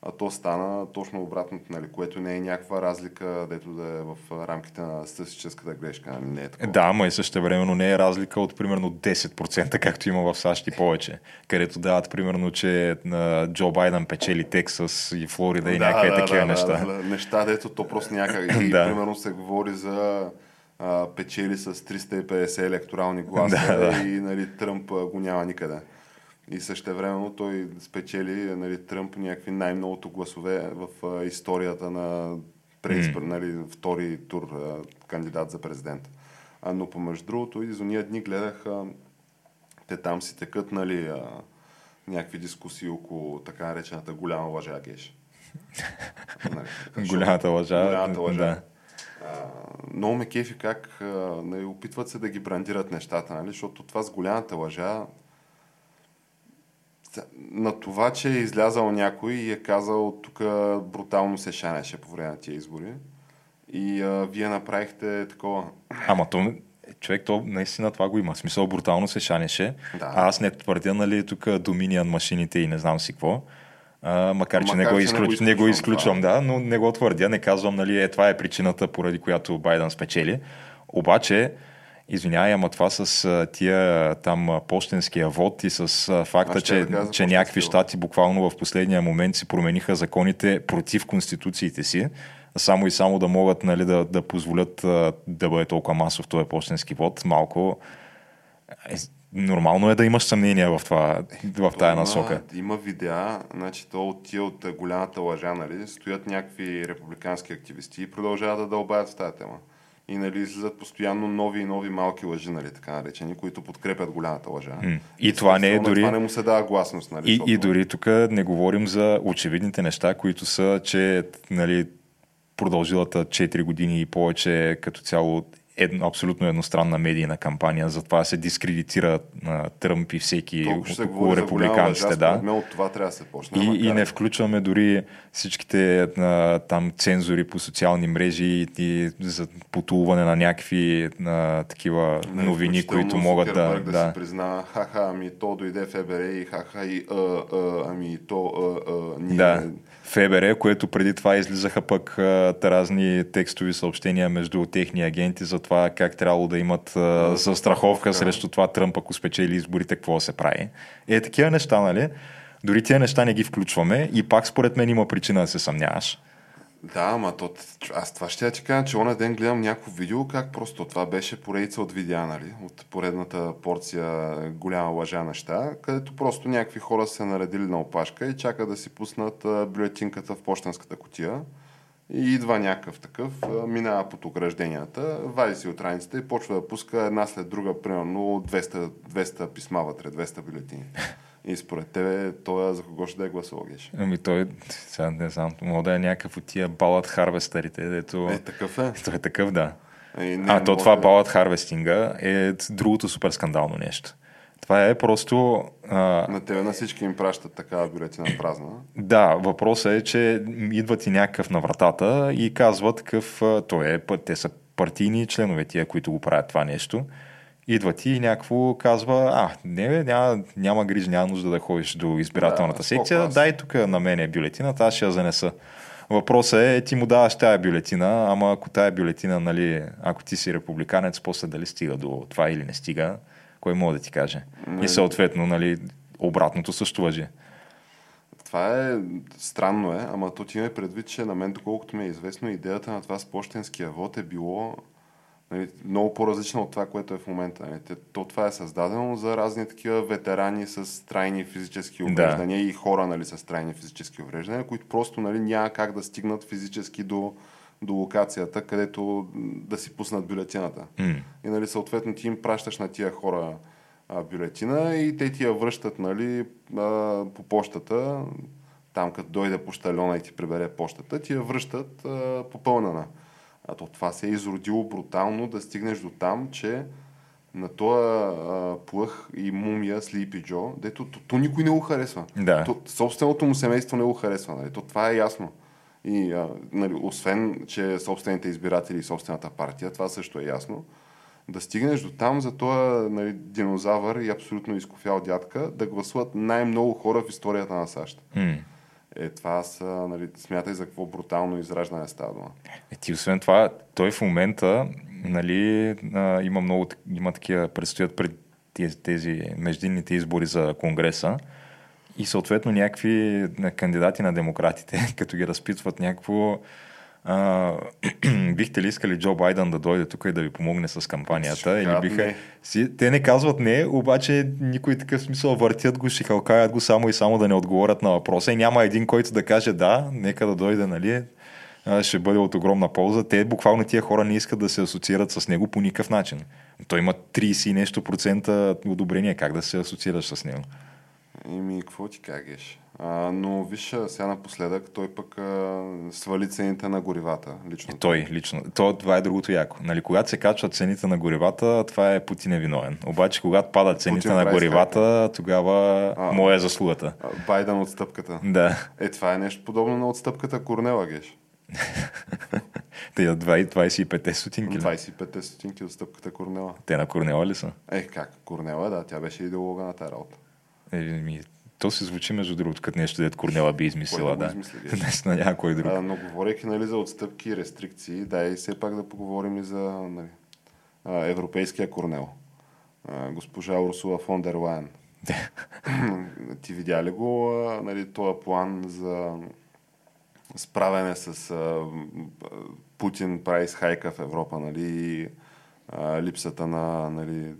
Speaker 1: а то стана точно обратното, нали, което не е някаква разлика, дето да е в рамките на статистическата грешка. Нали, не е такова.
Speaker 2: Да, ама и също времено не е разлика от примерно 10%, както има в САЩ и повече, където дават примерно, че на Джо Байден печели Тексас и Флорида и
Speaker 1: да,
Speaker 2: някакви
Speaker 1: да,
Speaker 2: такива
Speaker 1: да,
Speaker 2: неща.
Speaker 1: Да, да, неща, дето то просто някак. И
Speaker 2: Да.
Speaker 1: примерно се говори за а, печели с 350 електорални гласа
Speaker 2: Да, да.
Speaker 1: и нали, Тръмп го няма никъде. И същевременно той спечели нали, Тръмп някакви най-многото гласове в историята на преизбор, нали, втори тур кандидат за президент. А, но помежду другото, и за уния дни гледах, а, те там си текат нали, а, някакви дискусии около така наречената голяма лъжа геш. Нали,
Speaker 2: Голямата лъжа.
Speaker 1: Голямата лъжа.
Speaker 2: Да.
Speaker 1: А, много ме кефи как а, нали, опитват се да ги брандират нещата, нали? защото това с голямата лъжа на това, че е излязал някой и е казал тук брутално се шанеше по време на тия избори и а, вие направихте такова
Speaker 2: Ама то, човек, то наистина това го има. В смисъл брутално се шанеше.
Speaker 1: Да.
Speaker 2: А аз не твърдя, нали, тук Dominion машините и не знам си какво. А, макар, че
Speaker 1: Макар,
Speaker 2: не го,
Speaker 1: не
Speaker 2: изключ...
Speaker 1: го
Speaker 2: не го
Speaker 1: изключвам,
Speaker 2: изключвам, да, но не го твърдя, не казвам, нали, е, това е причината, поради която Байден спечели. Обаче, извинявай, ама това с тия там а, почтенския вод и с факта, че,
Speaker 1: да
Speaker 2: че някакви щати буквално в последния момент си промениха законите против конституциите си, само и само да могат нали, да, да позволят да бъде толкова масов този почтенски вод, малко е, нормално е да имаш съмнения в, това, в тая
Speaker 1: има,
Speaker 2: насока.
Speaker 1: Има видеа, значи то от тия от голямата лъжа, нали, стоят някакви републикански активисти и продължават да дълбаят в тази тема. И нали, излизат постоянно нови и нови малки лъжи, нали, така наречени, които подкрепят голямата лъжа.
Speaker 2: М. И това не е дори-
Speaker 1: Това не му се дава гласност, нали,
Speaker 2: И,
Speaker 1: защото-
Speaker 2: и дори тук не говорим за очевидните неща, които са, че нали, продължилата 4 години и повече като цяло едно, абсолютно едностранна медийна кампания, затова се дискредитира а, Тръмп и всеки
Speaker 1: се
Speaker 2: около републиканците. Да.
Speaker 1: мен от това трябва да се почне.
Speaker 2: И,
Speaker 1: макар-
Speaker 2: и не включваме дори всичките а, там цензури по социални мрежи и, и за потулване на някакви а, такива
Speaker 1: Нали,
Speaker 2: новини, които могат да...
Speaker 1: Да,
Speaker 2: да.
Speaker 1: си признава, ха-ха, ами то дойде ФБР и ха-ха и а, а, ами то а, а, ние...
Speaker 2: Да, ФБР, което преди това излизаха пък а, разни текстови съобщения между техни агенти за това как трябвало да имат а, застраховка срещу това Тръмп, ако спечели изборите, какво да се прави. Е, такива неща, нали? Дори тези неща не ги включваме и пак според мен има причина да се съмняваш.
Speaker 1: Да, ама то, аз това ще я ти кажа, че оня ден гледам някакво видео, как просто това беше поредица от видеа, нали? От поредната порция голяма лъжа неща, където просто някакви хора се наредили на опашка и чакат да си пуснат бюлетинката в почтенската котия. И идва някакъв такъв, минава под огражденията, вади си от раницата и почва да пуска една след друга, примерно 200, 200 писма вътре, 200 бюлетини. И според тебе, той за кого ще да е гласувал, Геш?
Speaker 2: Ами той, сега не знам, мога да е някакъв от тия балът харвестърите, дето...
Speaker 1: Е, такъв е.
Speaker 2: Той е такъв, да.
Speaker 1: Е, не,
Speaker 2: а, то това
Speaker 1: да-
Speaker 2: балът харвестинга е другото супер скандално нещо. Това е просто... А,
Speaker 1: На тебе на всички им пращат такава бюлетина празна.
Speaker 2: да, въпросът е, че идват и някакъв на вратата и казват такъв... Той е, те са партийни членове тия, които го правят това нещо. Идват и някакво казва, а, не, бе, няма, няма гриж, няма нужда да ходиш до избирателната
Speaker 1: Да,
Speaker 2: секция, дай тук на мен е бюлетината, аз ще я занеса. Въпросът е, ти му даваш тая бюлетина, ама ако тая бюлетина, нали, ако ти си републиканец, после дали стига до това или не стига, кой може да ти каже? И съответно, нали, обратното също въжи.
Speaker 1: Това е странно е, ама то ти има предвид, че на мен, доколкото ми е известно, идеята на това с почтенския вод е било нали, много по-различна от това, което е в момента. Нали. То това е създадено за разни такива ветерани с трайни физически
Speaker 2: Да.
Speaker 1: увреждания и хора нали, с трайни физически увреждания, които просто нали, няма как да стигнат физически до, до локацията, където да си пуснат бюлетината.
Speaker 2: М.
Speaker 1: И нали, съответно ти им пращаш на тия хора а, бюлетина и те ти я връщат нали, а, по почтата там като дойде почтальона и ти прибере почтата, ти я връщат а, попълнена. А то това се е изродило брутално да стигнеш до там, че на този плъх и мумия Слипи Джо, дето то, то никой не го харесва.
Speaker 2: Да.
Speaker 1: То, собственото му семейство не го харесва. Нали? То, това е ясно. И, а, нали, освен, че собствените избиратели и собствената партия, това също е ясно. Да стигнеш до там за този нали, динозавър и абсолютно изкофял дядка, да гласуват най-много хора в историята на САЩ.
Speaker 2: М.
Speaker 1: Е, това са, нали, смятай за какво брутално израждане става дума.
Speaker 2: Е, ти освен това, той в момента нали, има много, има такива, предстоят пред тези, тези междинните избори за Конгреса и съответно някакви кандидати на демократите, като ги разпитват някакво а, бихте ли искали Джо Байден да дойде тук и да ви помогне с кампанията? Или биха...
Speaker 1: не.
Speaker 2: Си, те не казват не, обаче никой такъв смисъл въртят го, шикалкаят го само и само да не отговорят на въпроса и няма един, който да каже да, нека да дойде, нали, ще бъде от огромна полза. Те буквално тия хора не искат да се асоциират с него по никакъв начин. Той има 30 и нещо процента одобрение. Как да се асоциираш с него?
Speaker 1: Еми, какво ти кажеш? А, но виж, сега напоследък той пък а, свали цените на горивата. Лично.
Speaker 2: Е, той лично. То, това е другото яко. Нали, когато се качват цените на горивата, това е Путин е виновен. Обаче, когато падат цените
Speaker 1: Путин
Speaker 2: на
Speaker 1: прави
Speaker 2: тогава тогава
Speaker 1: А.
Speaker 2: моя е заслугата.
Speaker 1: Байден отстъпката.
Speaker 2: Да.
Speaker 1: Е, това е нещо подобно на отстъпката Корнела, геш.
Speaker 2: Те 25 стотинки. ли?
Speaker 1: 25 стотинки отстъпката Корнела.
Speaker 2: Те на Корнела ли са?
Speaker 1: Е, как? Корнела, да, тя беше идеолога на тази работа.
Speaker 2: Е, ми, то се звучи между другото, като нещо, дед Корнела би измислила,
Speaker 1: да го
Speaker 2: да.
Speaker 1: измисли, геш?
Speaker 2: Наистина няма кой друг.
Speaker 1: А, но говорейки нали, за отстъпки и рестрикции, дай все пак да поговорим и за нали, европейския Корнел. А, госпожа Урсула фон дер Лайен. Ти видя ли го нали, този план за справяне с а, Путин прайс хайка в Европа, нали, и а, липсата на нали,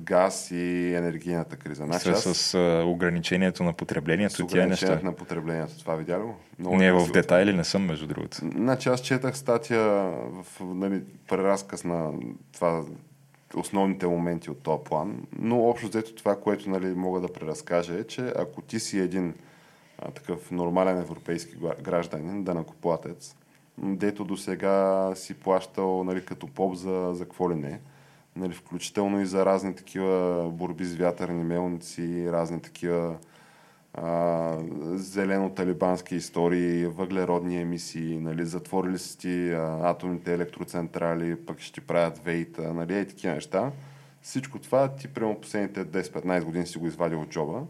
Speaker 1: газ и енергийната криза. Значи,
Speaker 2: С,
Speaker 1: аз
Speaker 2: с ограничението на потреблението,
Speaker 1: с
Speaker 2: тия неща.
Speaker 1: ограничението на потреблението. Това видя ли го? Много
Speaker 2: Не, в
Speaker 1: красиво.
Speaker 2: детайли не съм, между другото.
Speaker 1: Значи аз четах статия в нали, преразказ на това основните моменти от този план, но общо взето това, което нали, мога да преразкажа е, че ако ти си един а, такъв нормален европейски гражданин, данакоплатец, дето до сега си плащал нали, като поп за, за какво ли не, нали, включително и за разни такива борби с вятърни мелници, разни такива а, зелено-талибански истории, въглеродни емисии, нали, затворили си ти а, атомните електроцентрали, пък ще ти правят вейта, нали, и такива неща. Всичко това ти прямо последните 10-15 години си го извадил от джоба.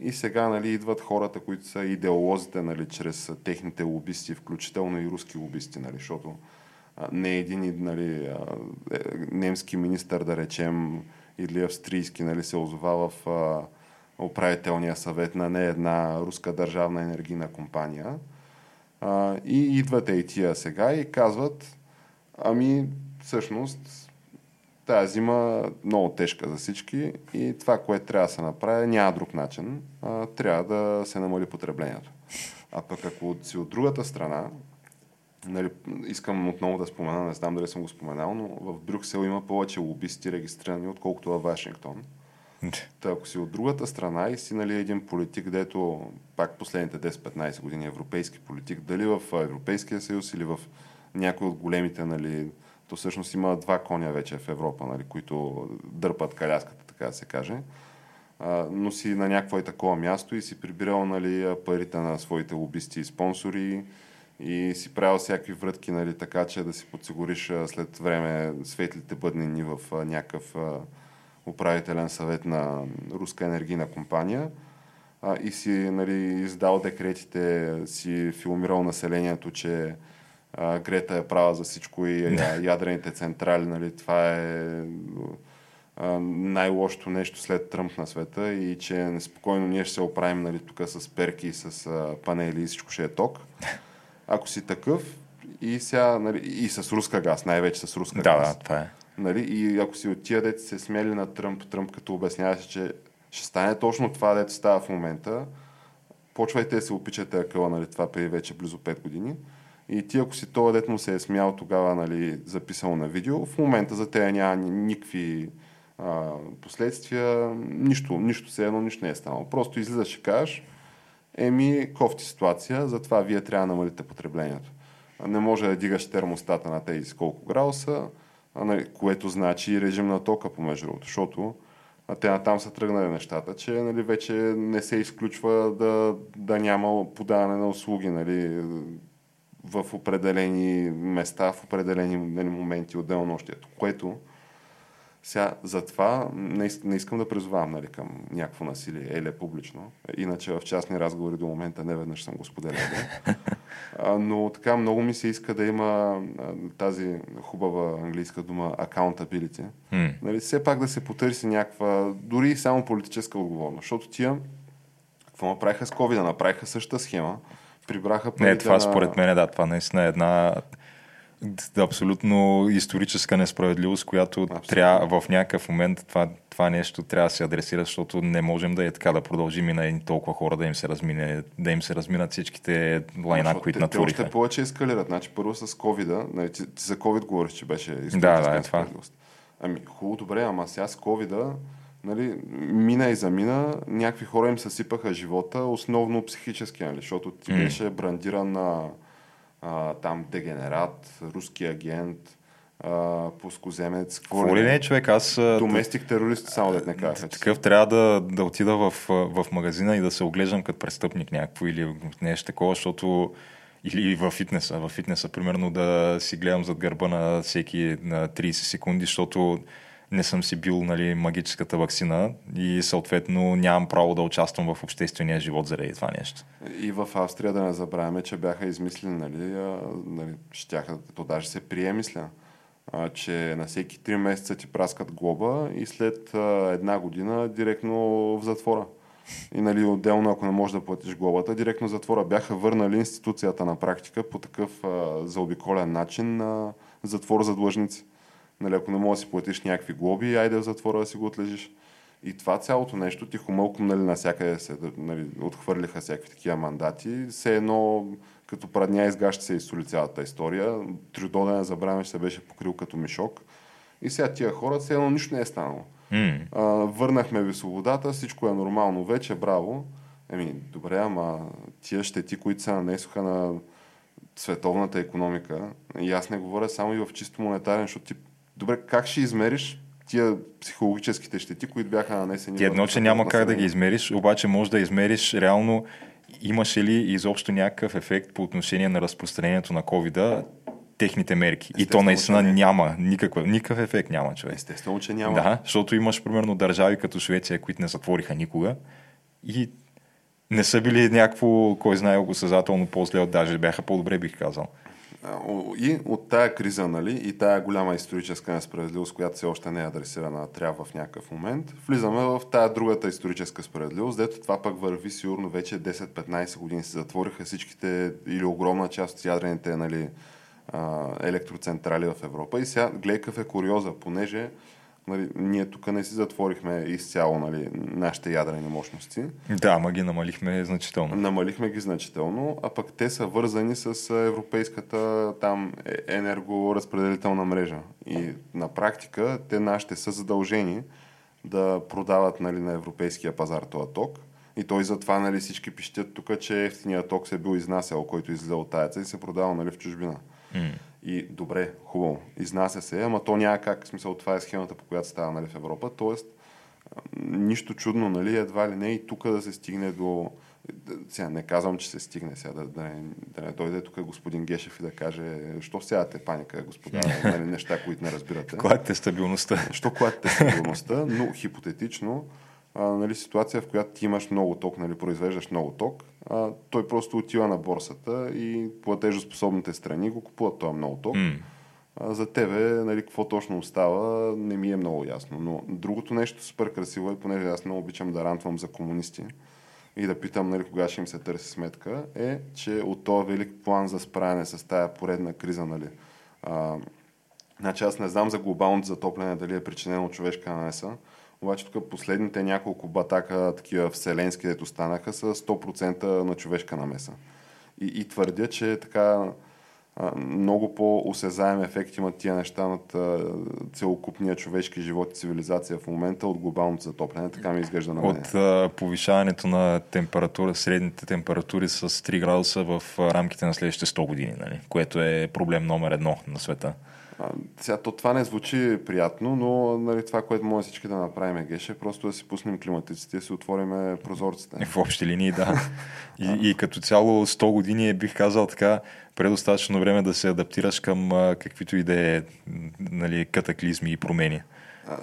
Speaker 1: И сега нали, идват хората, които са идеолозите, нали, чрез техните лобисти, включително и руски лобисти, нали, защото не един нали, е, немски министър, да речем, или австрийски, нали, се озова в управителния съвет на не една руска държавна енергийна компания. И идват и тия сега и казват, ами всъщност тази зима много тежка за всички и това, което трябва да се направи, няма друг начин. Трябва да се намали потреблението. А пък ако си от другата страна, нали, искам отново да спомена, не знам дали съм го споменал, но в Брюксел има повече лобисти регистрирани, отколкото във Вашингтон. Та, ако си от другата страна и си нали, един политик, дето пак последните 10-15 години европейски политик, дали в Европейския съюз или в някой от големите, нали, то всъщност има два коня вече в Европа, нали, които дърпат каляската, така да се каже. А, но си на някакво и такова място и си прибирал нали, парите на своите лобисти и спонсори и си правил всякакви врътки, нали, така че да си подсигуриш след време светлите бъднини в някакъв управителен съвет на руска енергийна компания а, и си нали, издал декретите, си филмирал населението, че а, Грета е права за всичко и а, ядрените централи, нали, това е най-лошото нещо след Тръмп на света и че неспокойно ние ще се оправим нали, тук с перки, с а, панели и всичко ще е ток. Ако си такъв и, сега, нали, и с руска газ, най-вече с руска
Speaker 2: Да,
Speaker 1: газ.
Speaker 2: да, това е.
Speaker 1: Нали? И ако си от тия деца се смели на Тръмп, Тръмп като обясняваше, че ще стане точно това, дето става в момента, почвайте да се опичате акъла, нали, това преди вече близо 5 години. И ти, ако си това дет му се е смял тогава, нали, записал на видео, в момента за тея няма ни- никакви а, последствия, нищо, нищо се едно, нищо не е станало. Просто излизаш и кажеш, еми, кофти ситуация, затова вие трябва да намалите потреблението. Не може да дигаш термостата на тези колко градуса, нали, което значи режим на тока, помежду другото, защото те там са тръгнали нещата, че нали, вече не се изключва да, да няма подаване на услуги нали, в определени места, в определени нали, моменти отделно нощието, което сега, затова не, не искам да призовавам нали, към някакво насилие, еле публично. Иначе в частни разговори до момента не веднъж съм го споделял. но така много ми се иска да има тази хубава английска дума accountability. Mm. Нали, все пак да се потърси някаква, дори само политическа отговорност. Защото тия, какво направиха с COVID? Направиха същата схема. Прибраха
Speaker 2: Не, това на... според мен, да, това наистина е една абсолютно историческа несправедливост, която Абсолютно. трябва в някакъв момент това, това нещо трябва да се адресира, защото не можем да е така да продължим и на толкова хора да им се размине, да им се разминат всичките лайна, които те, натвориха.
Speaker 1: Те още повече ескалират. Значи първо с covid нали, ти, ти, за COVID говориш, че беше
Speaker 2: да, да, е това.
Speaker 1: Ами хубаво, добре, ама сега с covid нали, мина и замина, някакви хора им съсипаха живота, основно психически, нали, защото ти mm. беше брандиран на а, там дегенерат, руски агент, а, пускоземец.
Speaker 2: Какво ли не е човек? Аз...
Speaker 1: Доместик терорист, само да не кажа.
Speaker 2: Такъв трябва да, да отида в, в магазина и да се оглеждам като престъпник някакво или нещо такова, защото или в фитнеса. В фитнеса, примерно, да си гледам зад гърба на всеки на 30 секунди, защото не съм си бил нали, магическата вакцина и съответно нямам право да участвам в обществения живот заради това нещо.
Speaker 1: И в Австрия да не забравяме, че бяха измислени, нали, нали щяха, то даже се прие, мисля, а, че на всеки 3 месеца ти праскат глоба и след една година директно в затвора. И нали, отделно, ако не можеш да платиш глобата, директно затвора. Бяха върнали институцията на практика по такъв заобиколен начин на затвор за длъжници. Нали, ако не можеш да си платиш някакви глоби, айде в затвора да си го отлежиш. И това цялото нещо, тихомълком, нали, насякъде се нали, отхвърлиха всякакви такива мандати. Все едно, като прадня изгаща се изсоли цялата история. Трудо да не забравяме, че се беше покрил като мишок. И сега тия хора, все едно нищо не е станало. Mm. А, върнахме ви свободата, всичко е нормално вече, браво. Еми, добре, ама тия щети, които се нанесоха на световната економика, и аз не говоря само и в чисто монетарен, защото ти Добре, как ще измериш тия психологическите щети, които бяха нанесени?
Speaker 2: Ти едно, че няма как да ги измериш, обаче може да измериш реално имаше ли изобщо някакъв ефект по отношение на разпространението на covid техните мерки. Естествено, и то наистина не. няма никакъв, никакъв ефект няма, човек.
Speaker 1: Естествено, че няма.
Speaker 2: Да, защото имаш примерно държави като Швеция, които не затвориха никога и не са били някакво, кой знае, осъзнателно по-зле, даже бяха по-добре, бих казал.
Speaker 1: И от тая криза, нали, и тая голяма историческа несправедливост, която все още не е адресирана, трябва в някакъв момент, влизаме в тая другата историческа справедливост, дето това пък върви сигурно вече 10-15 години се затвориха всичките или огромна част от ядрените нали, електроцентрали в Европа. И сега гледай какъв е куриоза, понеже нали, ние тук не си затворихме изцяло нали, нашите ядрени мощности.
Speaker 2: Да, ама ги намалихме значително.
Speaker 1: Намалихме ги значително, а пък те са вързани с европейската там е, енергоразпределителна мрежа. И на практика те нашите са задължени да продават нали, на европейския пазар този ток. И той затова нали, всички пищят тук, че ефтиният ток се е бил изнасял, който излезе от таяца и се продава нали, в чужбина. Mm. И добре, хубаво, изнася се, ама то няма как, в смисъл това е схемата, по която става нали, в Европа. Тоест, нищо чудно, нали, едва ли не и тук да се стигне до... Сега не казвам, че се стигне сега, да, да, не, да не дойде тук господин Гешев и да каже, що сядате паника, господа, нали, неща, които не разбирате.
Speaker 2: Клатите стабилността.
Speaker 1: Що клатите стабилността, но хипотетично, а, нали, ситуация, в която ти имаш много ток, нали, произвеждаш много ток, а, той просто отива на борсата и платежоспособните страни го купуват това много ток. Mm. А, за тебе, нали, какво точно остава, не ми е много ясно. Но другото нещо супер красиво е, понеже аз много обичам да рантвам за комунисти и да питам нали, кога ще им се търси сметка, е, че от този велик план за справяне с тая поредна криза, нали, а, значи аз не знам за глобалното затопляне дали е причинено човешка намеса, обаче тук последните няколко батака, такива вселенски, дето станаха, са 100% на човешка намеса. И, и твърдя, че така много по-осезаем ефект имат тия неща над целокупния човешки живот и цивилизация в момента от глобалното затопляне. Така ми изглежда на мен.
Speaker 2: От а, повишаването на температура, средните температури с 3 градуса в рамките на следващите 100 години, нали? което е проблем номер едно на света.
Speaker 1: А, сега, то това не звучи приятно, но нали, това, което може всички да направим, е Геше, просто да си пуснем климатиците и си отворим прозорците.
Speaker 2: В общи линии, да. и, и като цяло 100 години е, бих казал така, предостатъчно време да се адаптираш към каквито и да е нали, катаклизми и промени.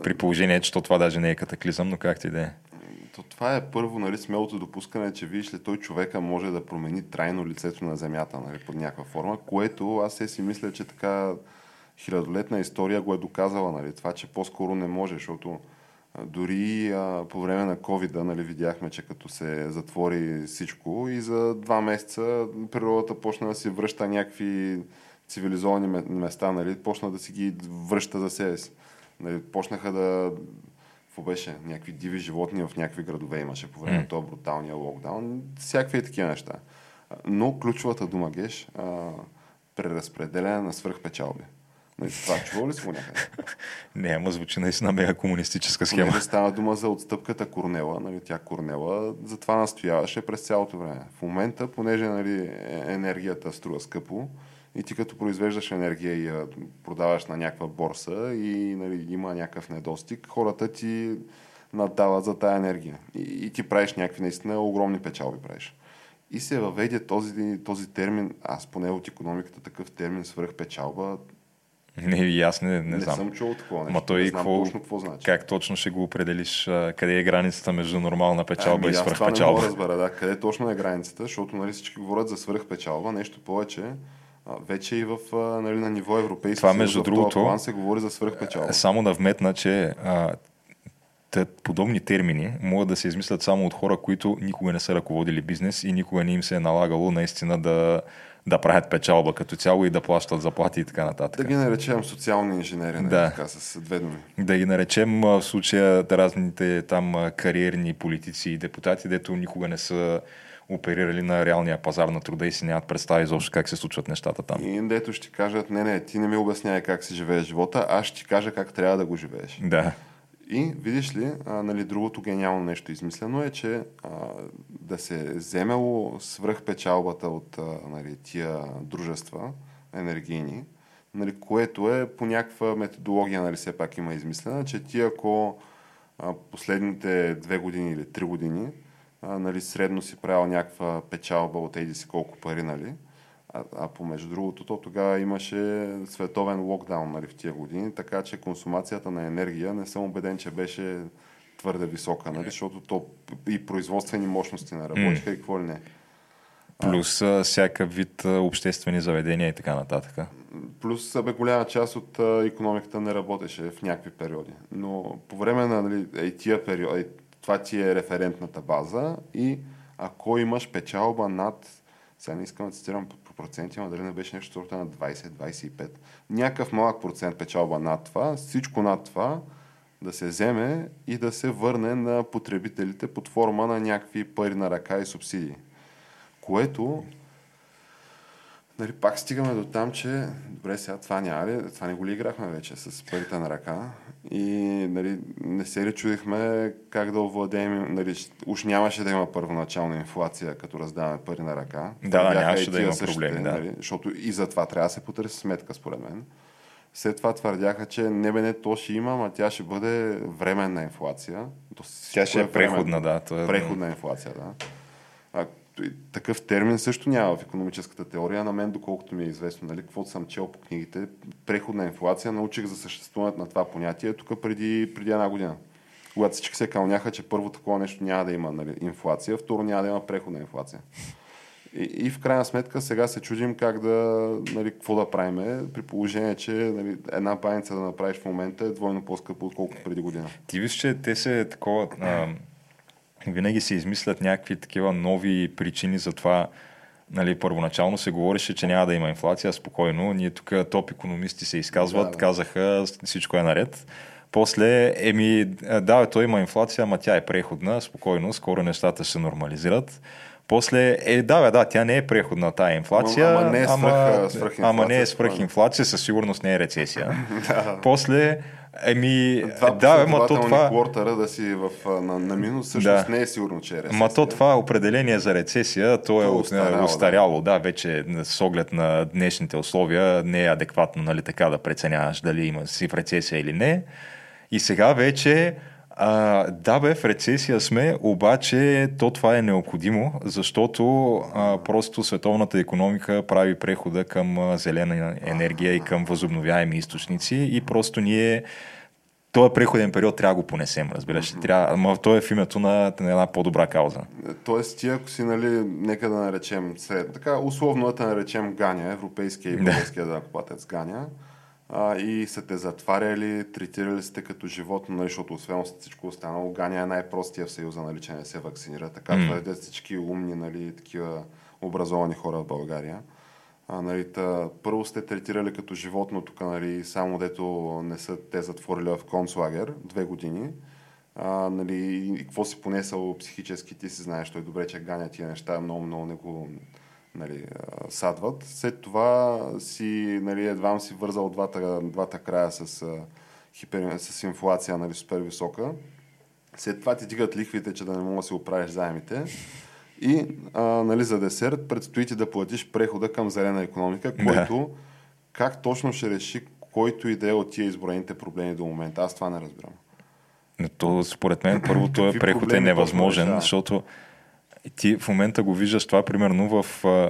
Speaker 2: При положение, че то това даже не е катаклизъм, но както и да е.
Speaker 1: То това е първо нали, смелото допускане, че виж ли той човека може да промени трайно лицето на Земята нали, под някаква форма, което аз се си мисля, че така хилядолетна история го е доказала. Нали, това, че по-скоро не може, защото дори а, по време на covid нали, видяхме, че като се затвори всичко и за два месеца природата почна да си връща някакви цивилизовани места, нали, почна да си ги връща за себе си. Нали, почнаха да какво беше, някакви диви животни в някакви градове имаше по време на този бруталния локдаун, всякакви такива неща. Но ключовата дума, Геш, а, преразпределяне на свръхпечалби. Нали, това чува ли си го някъде?
Speaker 2: Не, ама звучи наистина мега комунистическа схема.
Speaker 1: Понеже става дума за отстъпката Корнела, нали, тя Корнела, затова настояваше през цялото време. В момента, понеже нали, е, енергията струва скъпо, и ти като произвеждаш енергия и я продаваш на някаква борса и нали, има някакъв недостиг, хората ти надават за тая енергия. И, и ти правиш някакви наистина огромни печалби правиш. И се въведе този, този термин, аз поне от економиката такъв термин свръхпечалба,
Speaker 2: не, и аз не, не,
Speaker 1: не
Speaker 2: знам.
Speaker 1: съм чул такова нещо.
Speaker 2: Ма той
Speaker 1: не знам
Speaker 2: какво,
Speaker 1: точно какво значи.
Speaker 2: Как точно ще го определиш? Къде е границата между нормална печалба
Speaker 1: ами,
Speaker 2: и
Speaker 1: аз това не
Speaker 2: свръхпечалба?
Speaker 1: мога да разбера, да. Къде точно е границата, защото нали, всички говорят за свръхпечалба, нещо повече. а, Вече и в, а, нали, на ниво европейски
Speaker 2: Това, между другото,
Speaker 1: план се говори за свръхпечалба.
Speaker 2: Само да вметна, че а, подобни термини могат да се измислят само от хора, които никога не са ръководили бизнес и никога не им се е налагало наистина да, да правят печалба като цяло и да плащат заплати и така нататък.
Speaker 1: Да ги наречем социални инженери, нали,
Speaker 2: Да.
Speaker 1: така, с две думи.
Speaker 2: да ги наречем в случая разните там кариерни политици и депутати, дето никога не са оперирали на реалния пазар на труда и си нямат представа изобщо как се случват нещата там.
Speaker 1: И дето ще кажат, не, не, ти не ми обяснявай как си живееш живота, аз ще ти кажа как трябва да го живееш.
Speaker 2: Да.
Speaker 1: И видиш ли, а, нали, другото гениално нещо измислено е, че а, да се вземело свръхпечалбата от а, нали, тия дружества енергийни, нали, което е по някаква методология, нали, все пак има измислена, че ти ако а, последните две години или три години а, нали, средно си правил някаква печалба от еди си колко пари, нали, а, а помежду другото, то тогава имаше световен локдаун нали, в тия години, така че консумацията на енергия не съм убеден, че беше твърде висока, нали, защото то и производствени мощности не работиха и какво ли не.
Speaker 2: Плюс а, всякакъв вид а, обществени заведения и така нататък.
Speaker 1: Плюс бе голяма част от а, економиката не работеше в някакви периоди. Но по време на нали, е, тия периоди, е, това ти е референтната база и ако имаш печалба над, сега не искам да цитирам по проценти, но дали не беше нещо сорта на 20-25, някакъв малък процент печалба над това, всичко над това да се вземе и да се върне на потребителите под форма на някакви пари на ръка и субсидии. Което Нали, пак стигаме до там, че добре, сега това няма ли, това не го ли играхме вече с парите на ръка и нали, не се ли чудихме как да овладеем, нали, уж нямаше да има първоначална инфлация, като раздаваме пари на ръка.
Speaker 2: Да, да, нямаше да има
Speaker 1: същите,
Speaker 2: проблеми, да.
Speaker 1: Нали, защото и за това трябва да се потърси сметка, според мен. След това твърдяха, че не бе не, то ще има, ама тя ще бъде временна инфлация. То
Speaker 2: Тя ще е преходна, да. То е,
Speaker 1: Преходна инфлация, да. А, такъв термин също няма в економическата теория. На мен, доколкото ми е известно, нали, каквото съм чел по книгите, преходна инфлация, научих за съществуването на това понятие тук преди, преди една година. Когато всички се кълняха, че първо такова нещо няма да има нали, инфлация, второ няма да има преходна инфлация. И, и в крайна сметка сега се чудим как да, нали, какво да правим, при положение, че нали, една баница да направиш в момента е двойно по-скъпо, отколкото преди година.
Speaker 2: Ти виж, че те се такова... А, винаги се измислят някакви такива нови причини за това. Нали, първоначално се говореше, че няма да има инфлация, спокойно. Ние тук топ економисти се изказват,
Speaker 1: Да, да.
Speaker 2: казаха всичко е наред. После, еми, да, бе, той има инфлация, ама тя е преходна, спокойно, скоро нещата ще се нормализират. После, е, да, бе, да, тя не е преходна тая инфлация,
Speaker 1: Ама- ама не е свръх- свръхинфлация,
Speaker 2: ама не е
Speaker 1: спокойно.
Speaker 2: свръхинфлация, със сигурност не е рецесия. После, еми,
Speaker 1: Два
Speaker 2: да, ма то това...
Speaker 1: квартара да си в, на, на минус, всъщност
Speaker 2: Да.
Speaker 1: не е сигурно, че е рецесия.
Speaker 2: Ма то това определение за рецесия, то е
Speaker 1: То е
Speaker 2: устаряло,
Speaker 1: устаряло, да.
Speaker 2: устаряло да. вече с оглед на днешните условия не е адекватно нали, така да преценяваш дали има си в рецесия или не. И сега вече а, да бе, в рецесия сме, обаче то това е необходимо, защото а, просто световната економика прави прехода към а, зелена енергия и към възобновяеми източници и просто ние този преходен период трябва да го понесем, разбираш. Mm-hmm. Трябва, ама то е в името на, на една по-добра кауза.
Speaker 1: Тоест, ти ако си, нали, нека да наречем сред, така, условно да наречем Ганя, европейския и
Speaker 2: Да.
Speaker 1: българския данъкоплатец Ганя, а, и са те затваряли, третирали сте като животно, нали, защото освен всичко останало, Ганя е най-простия в съюза, нали, че не се вакцинира. Така
Speaker 2: М.
Speaker 1: твърдят всички умни, нали, такива образовани хора в България. А, нали, та, първо сте третирали като животно тук, нали, само дето не са те затворили в концлагер две години. А, нали, и какво си понесъл психически, ти си знаеш, той добре, че ганя тия неща, много, много не го нали, садват. След това си, нали, едва си вързал двата, двата края с, хипер, с инфлация нали, супер висока. След това ти дигат лихвите, че да не мога да си оправиш заемите. И а, нали, за десерт предстои ти да платиш прехода към зелена економика,
Speaker 2: Да.
Speaker 1: който как точно ще реши който и да е от тия изброените проблеми до момента. Аз това не разбирам.
Speaker 2: Но то, според мен, първо, този
Speaker 1: Какви
Speaker 2: преход е невъзможен,
Speaker 1: точно решава?
Speaker 2: Ти в момента го виждаш това, примерно в,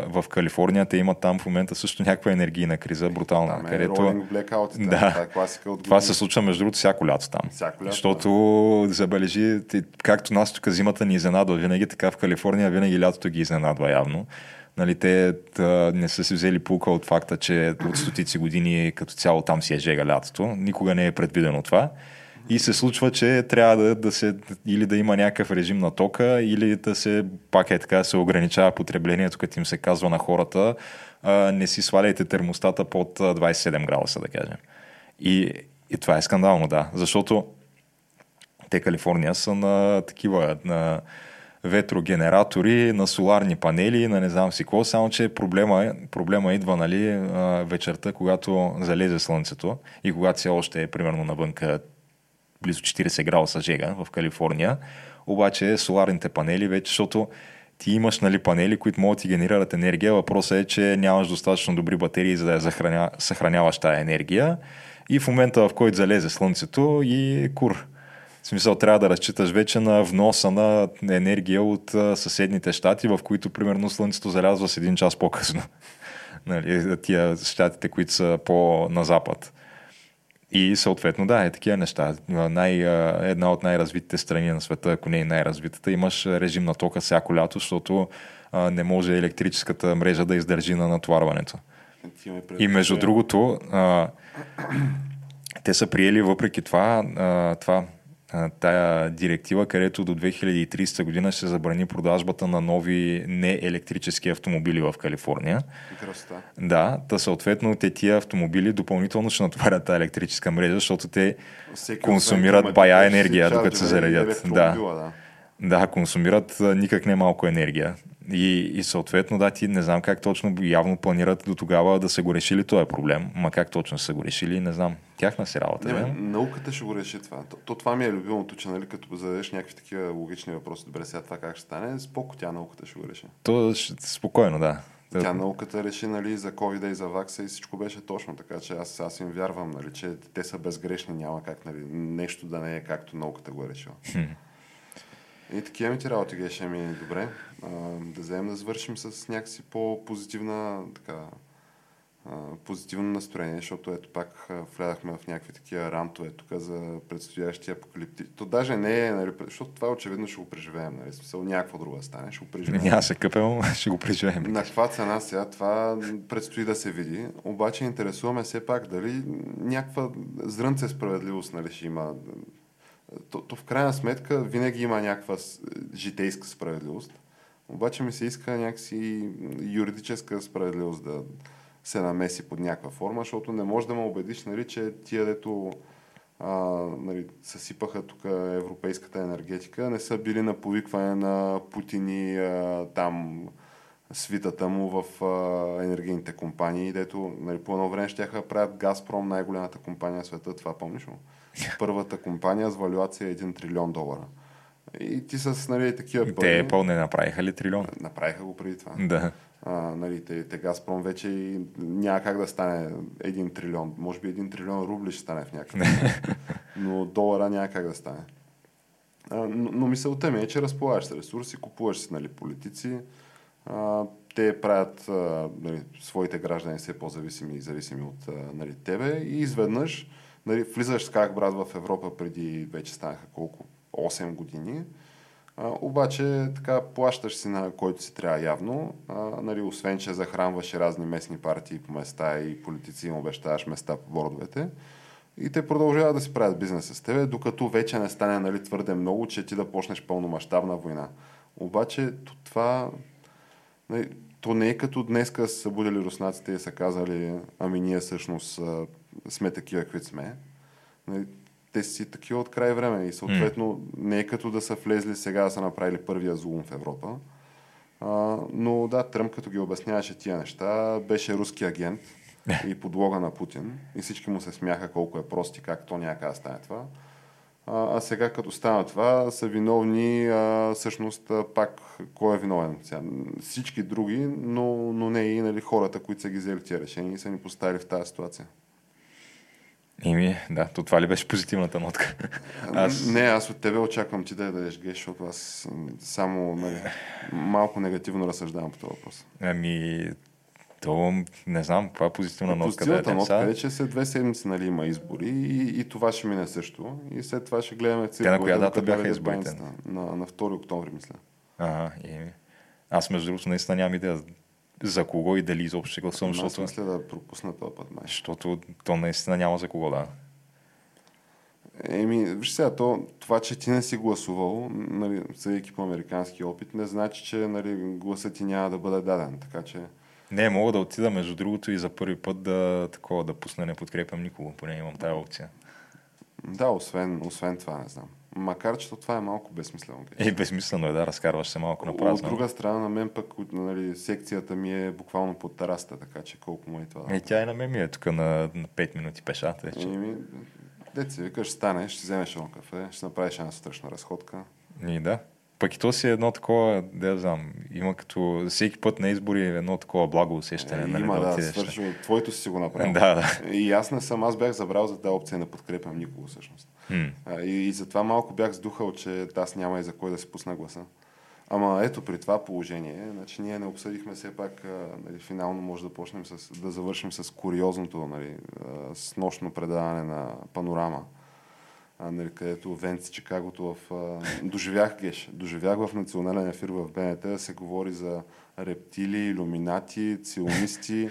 Speaker 2: в Калифорния, те имат там в момента също някаква енергийна криза, брутална,
Speaker 1: Там е
Speaker 2: където...
Speaker 1: rolling blackouts,
Speaker 2: Да.
Speaker 1: това е класика от
Speaker 2: Това се случва между другото всяко лято там.
Speaker 1: Всяко лято,
Speaker 2: Защото забележи, ти- както нас тук зимата ни изненадва винаги, така в Калифорния винаги лятото ги изненадва явно. Нали, те та, не са си взели пулка от факта, че от стотици години като цяло там си е жега лятото. Никога не е предвидено това. И се случва, че трябва да, да се или да има някакъв режим на тока, или да се, пак е така, се ограничава потреблението, като им се казва на хората, а, не си сваляйте термостата под а, 27 градуса, да кажем. И, и това е скандално, да. Защото те Калифорния са на такива, на ветрогенератори, на соларни панели, на не знам си какво, само че проблема, проблема идва нали, вечерта, когато залезе слънцето и когато все още е примерно навънка близо 40 градуса жега в Калифорния, обаче соларните панели вече, защото ти имаш нали, панели, които могат да ти генерират енергия. Въпросът е, че нямаш достатъчно добри батерии, за да я захраня, съхраняваш тази енергия. И в момента, в който залезе слънцето и кур. В смисъл, трябва да разчиташ вече на вноса на енергия от съседните щати, в които, примерно, слънцето залязва с един час по-късно. нали, тия щатите, които са по-на запад. И съответно, да, е такива неща. Най, една от най-развитите страни на света, ако не и най-развитата, имаш режим на тока всяко лято, защото а, не може електрическата мрежа да издържи на натоварването. И между другото, а, те са приели въпреки това, а, това тая директива, където до 2030 година ще се забрани продажбата на нови неелектрически автомобили в Калифорния.
Speaker 1: Красота.
Speaker 2: Да, та съответно те тия автомобили допълнително ще натварят тази електрическа мрежа, защото те
Speaker 1: Всеки
Speaker 2: консумират бая енергия, докато се
Speaker 1: и
Speaker 2: заредят. Да.
Speaker 1: да.
Speaker 2: Да, консумират никак не малко енергия. И, и съответно, да, ти не знам как точно явно планират до тогава да са го решили този проблем. Ма как точно са го решили, не знам. Тяхна си работа.
Speaker 1: Не, бе, науката ще го реши това. То, то това ми е любимото, че нали, като зададеш някакви такива логични въпроси, добре сега това как ще стане, споко тя науката ще го реши.
Speaker 2: То спокойно, да.
Speaker 1: Тя науката реши нали, за covid и за вакса и всичко беше точно така, че аз, аз им вярвам, нали, че те са безгрешни, няма как нали, нещо да не е както науката го е решила. И такива ми ти работи, Геше ми добре. А, да вземем да завършим с някакси по-позитивна така, а, позитивно настроение, защото ето пак влязахме в някакви такива рантове тук за предстоящия апокалипти. То даже не е, нали, защото това очевидно ще го преживеем, нали, смисъл някаква друга стане, ще го преживеем.
Speaker 2: Няма се къпем, ще го преживеем.
Speaker 1: На каква цена сега, това предстои да се види. Обаче интересуваме все пак дали някаква зрънце справедливост нали, ще има. То, то в крайна сметка винаги има някаква житейска справедливост. Обаче ми се иска някакси юридическа справедливост да се намеси под някаква форма, защото не можеш да ме убедиш, нали, че тия дето а, нали, съсипаха тук европейската енергетика, не са били на повикване на Путин и а, там свитата му в а, енергийните компании, дето нали, по едно време ще правят Газпром, най-голямата компания в света, това помниш ли? Първата компания с валюация 1 трилион долара. И ти с нали, такива пари...
Speaker 2: Те Apple не направиха ли трилион?
Speaker 1: Направиха го преди това.
Speaker 2: Да.
Speaker 1: А, нали, те, те Газпром вече и няма как да стане един трилион. Може би един трилион рубли ще стане в някакъв Но долара няма как да стане. А, но, но мисълта ми е, че разполагаш с ресурси, купуваш си нали, политици, а, те правят а, нали, своите граждани все по-зависими и зависими от а, нали, тебе и изведнъж нали, влизаш как брат в Европа преди вече станаха колко 8 години. А, обаче така плащаш си на който си трябва явно, а, нали, освен че захранваш разни местни партии по места и политици им обещаваш места по бордовете. И те продължават да си правят бизнес с тебе, докато вече не стане нали, твърде много, че ти да почнеш пълномащабна война. Обаче това нали, то не е като днеска са събудили руснаците и са казали, ами ние всъщност сме такива, каквито сме. Нали, те си такива от край време и съответно не е като да са влезли сега да са направили първия злум в Европа. А, но да, Тръмп като ги обясняваше тия неща, беше руски агент и подлога на Путин и всички му се смяха колко е прости, как то някак да стане това. А, а сега като стана това, са виновни а, всъщност пак кой е виновен? Сега, всички други, но, но не и нали, хората, които са ги взели тия решения и са ни поставили в тази ситуация.
Speaker 2: Ими, да, то това ли беше позитивната нотка?
Speaker 1: Аз... Не, аз от тебе очаквам ти да я дадеш геш, защото аз само нали, малко негативно разсъждавам по този въпрос.
Speaker 2: Ами, то не знам, това е позитивна нотка.
Speaker 1: Позитивната да нотка е, че след две седмици нали, има избори и, и това ще мине също. И след това ще гледаме
Speaker 2: цифри. Те на коя дата бяха изборите?
Speaker 1: На, на 2 октомври, мисля.
Speaker 2: Ага, и... Аз между другото наистина нямам идея за кого и дали изобщо ще гласувам.
Speaker 1: Аз защото... мисля да пропусна този път, май.
Speaker 2: Защото то наистина няма за кого, да.
Speaker 1: Еми, виж сега, то, това, че ти не си гласувал, нали, съдейки по американски опит, не значи, че нали, гласът ти няма да бъде даден. Така че...
Speaker 2: Не, мога да отида, между другото, и за първи път да, такова, да пусна не подкрепям никого, поне имам тази опция.
Speaker 1: Да, освен, освен това, не знам. Макар, че това е малко безсмислено.
Speaker 2: Е, безсмислено е, да, разкарваш се малко на празно.
Speaker 1: От друга страна, на мен пък нали, секцията ми е буквално под тераста, така че колко му е това.
Speaker 2: Е, тя и на мен ми е тук на, на 5 минути пешата. Че...
Speaker 1: Еми, деца, викаш, станеш, ще вземеш едно кафе, ще направиш една сутрешна разходка.
Speaker 2: И да. Пък и то си е едно такова, да знам, има като всеки път на избори едно такова благо усещане. Е,
Speaker 1: нали, има, да, да свърши, твоето си го направил.
Speaker 2: да, да.
Speaker 1: И аз не съм, аз бях забрал за тази опция, не подкрепям никого всъщност. А, и, и затова малко бях сдухал, че аз няма и за кой да се пусна гласа. Ама ето при това положение, значи ние не обсъдихме все пак, нали, финално може да почнем с, да завършим с куриозното, нали, с нощно предаване на панорама а, нали, където Венци Чикагото в... А, доживях геш. Доживях в национален ефир в БНТ да се говори за рептили, иллюминати, ционисти,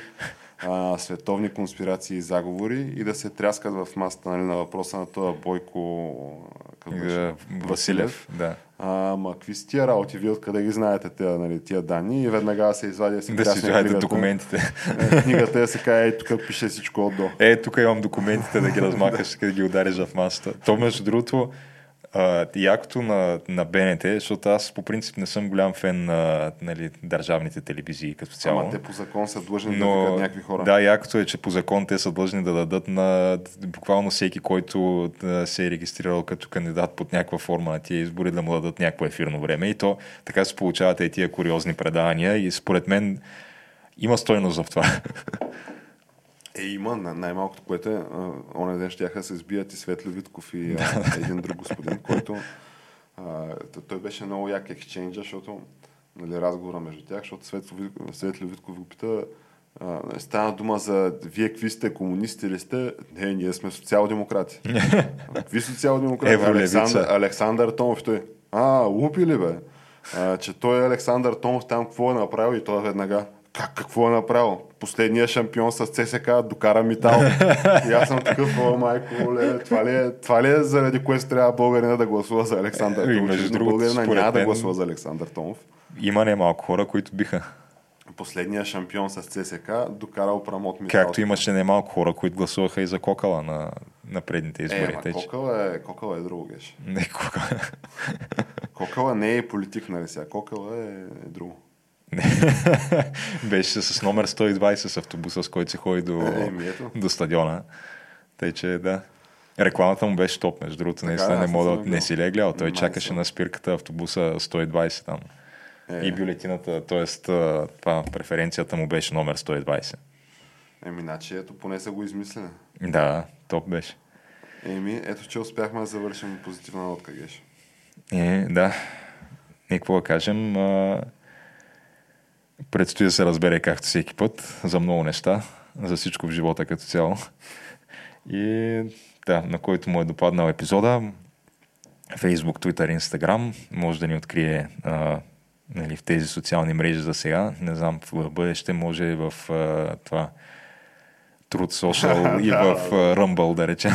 Speaker 1: а, световни конспирации и заговори и да се тряскат в масата нали, на въпроса на това Бойко
Speaker 2: Василев. Василев. Да.
Speaker 1: А, ма какви си тия работи, вие откъде ги знаете тия, нали, тия данни и веднага се извади
Speaker 2: да се Да си извадите документите.
Speaker 1: Е, книгата да се каже, е, тук пише всичко отдолу.
Speaker 2: Е, тук имам документите да ги размахаш, да ги удариш в масата. То между другото, Uh, якото на, на БНТ, защото аз по принцип не съм голям фен на нали, държавните телевизии като цяло.
Speaker 1: Ама те по закон са длъжни Но, да дадат някакви хора.
Speaker 2: Да, якото е, че по закон те са длъжни да дадат на буквално всеки, който да се е регистрирал като кандидат под някаква форма на тия избори, да му дадат някакво ефирно време. И то така се получават и тия куриозни предавания и според мен има стойност в това.
Speaker 1: Е, има най-малкото, което е, оня ден ще се сбият и Светли Витков и а, един друг господин, който а, той беше много як ексченджа, защото нали, разговора между тях, защото Светли Витков го пита а, стана дума за вие какви сте, комунисти ли сте? Не, ние сме социал-демократи. какви социал-демократи? Александър, Александър Томов той. А, лупи ли бе? А, че той Александър Томов там какво е направил и той веднага как, какво е направил? Последния шампион с ЦСК докара Митал. и аз съм такъв, о, майко, ле, това, ли е, това ли е заради което трябва българина да гласува за Александър Томов? Между другото, българина няма да гласува за Александър Томов.
Speaker 2: Има немалко хора, които биха.
Speaker 1: Последния шампион с ЦСК докарал Прамот Митал.
Speaker 2: Както имаше немалко хора, които гласуваха и за Кокала на на предните избори.
Speaker 1: Е,
Speaker 2: тъй че-
Speaker 1: кокъла е, кокъла е друго, геш.
Speaker 2: Не, кога.
Speaker 1: Кокъла не е политик, нали сега. Кокъла е, е друго.
Speaker 2: Беше с номер 120 с автобуса, с който се ходи до,
Speaker 1: Е,
Speaker 2: до стадиона. Тъй, че да. Рекламата му беше топ, между другото. Наистина не мога да... Не си ли е гледал? Той
Speaker 1: Май
Speaker 2: чакаше на спирката автобуса 120 там.
Speaker 1: Е,
Speaker 2: И бюлетината, т.е. това, преференцията му беше номер 120.
Speaker 1: Еми, значи, ето, поне са го измислили.
Speaker 2: Да, топ беше.
Speaker 1: Еми, ето, че успяхме да завършим позитивна нотка, геш.
Speaker 2: Е, да. И какво да кажем? А, предстои да се разбере както всеки път за много неща, за всичко в живота като цяло. И да, на който му е допаднал епизода, Facebook, Twitter, Instagram, може да ни открие а, нали, в тези социални мрежи за сега. Не знам, в бъдеще може в а, това Truth Social и
Speaker 1: Да,
Speaker 2: в Rumble, да речем.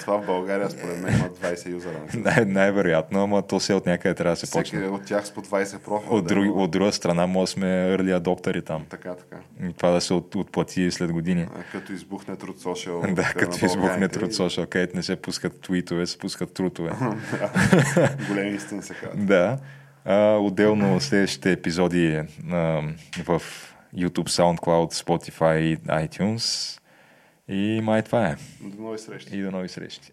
Speaker 1: Това в България, според мен, има 20 юзера.
Speaker 2: Най- най-вероятно, ама то се от някъде трябва да се
Speaker 1: Всеки
Speaker 2: почне.
Speaker 1: от тях с по 20 профила.
Speaker 2: От,
Speaker 1: да
Speaker 2: друг,
Speaker 1: има.
Speaker 2: от друга страна, може да сме early adoptери там.
Speaker 1: Така, така.
Speaker 2: И това да се от, отплати след години.
Speaker 1: А, Като избухне труд social.
Speaker 2: да, като избухне труд social, където не се пускат твитове, се пускат трутове.
Speaker 1: Големи истини се казват.
Speaker 2: да. А, отделно следващите епизоди а, в YouTube, SoundCloud, Spotify iTunes. И май това е.
Speaker 1: До нови срещи.
Speaker 2: И до нови срещи.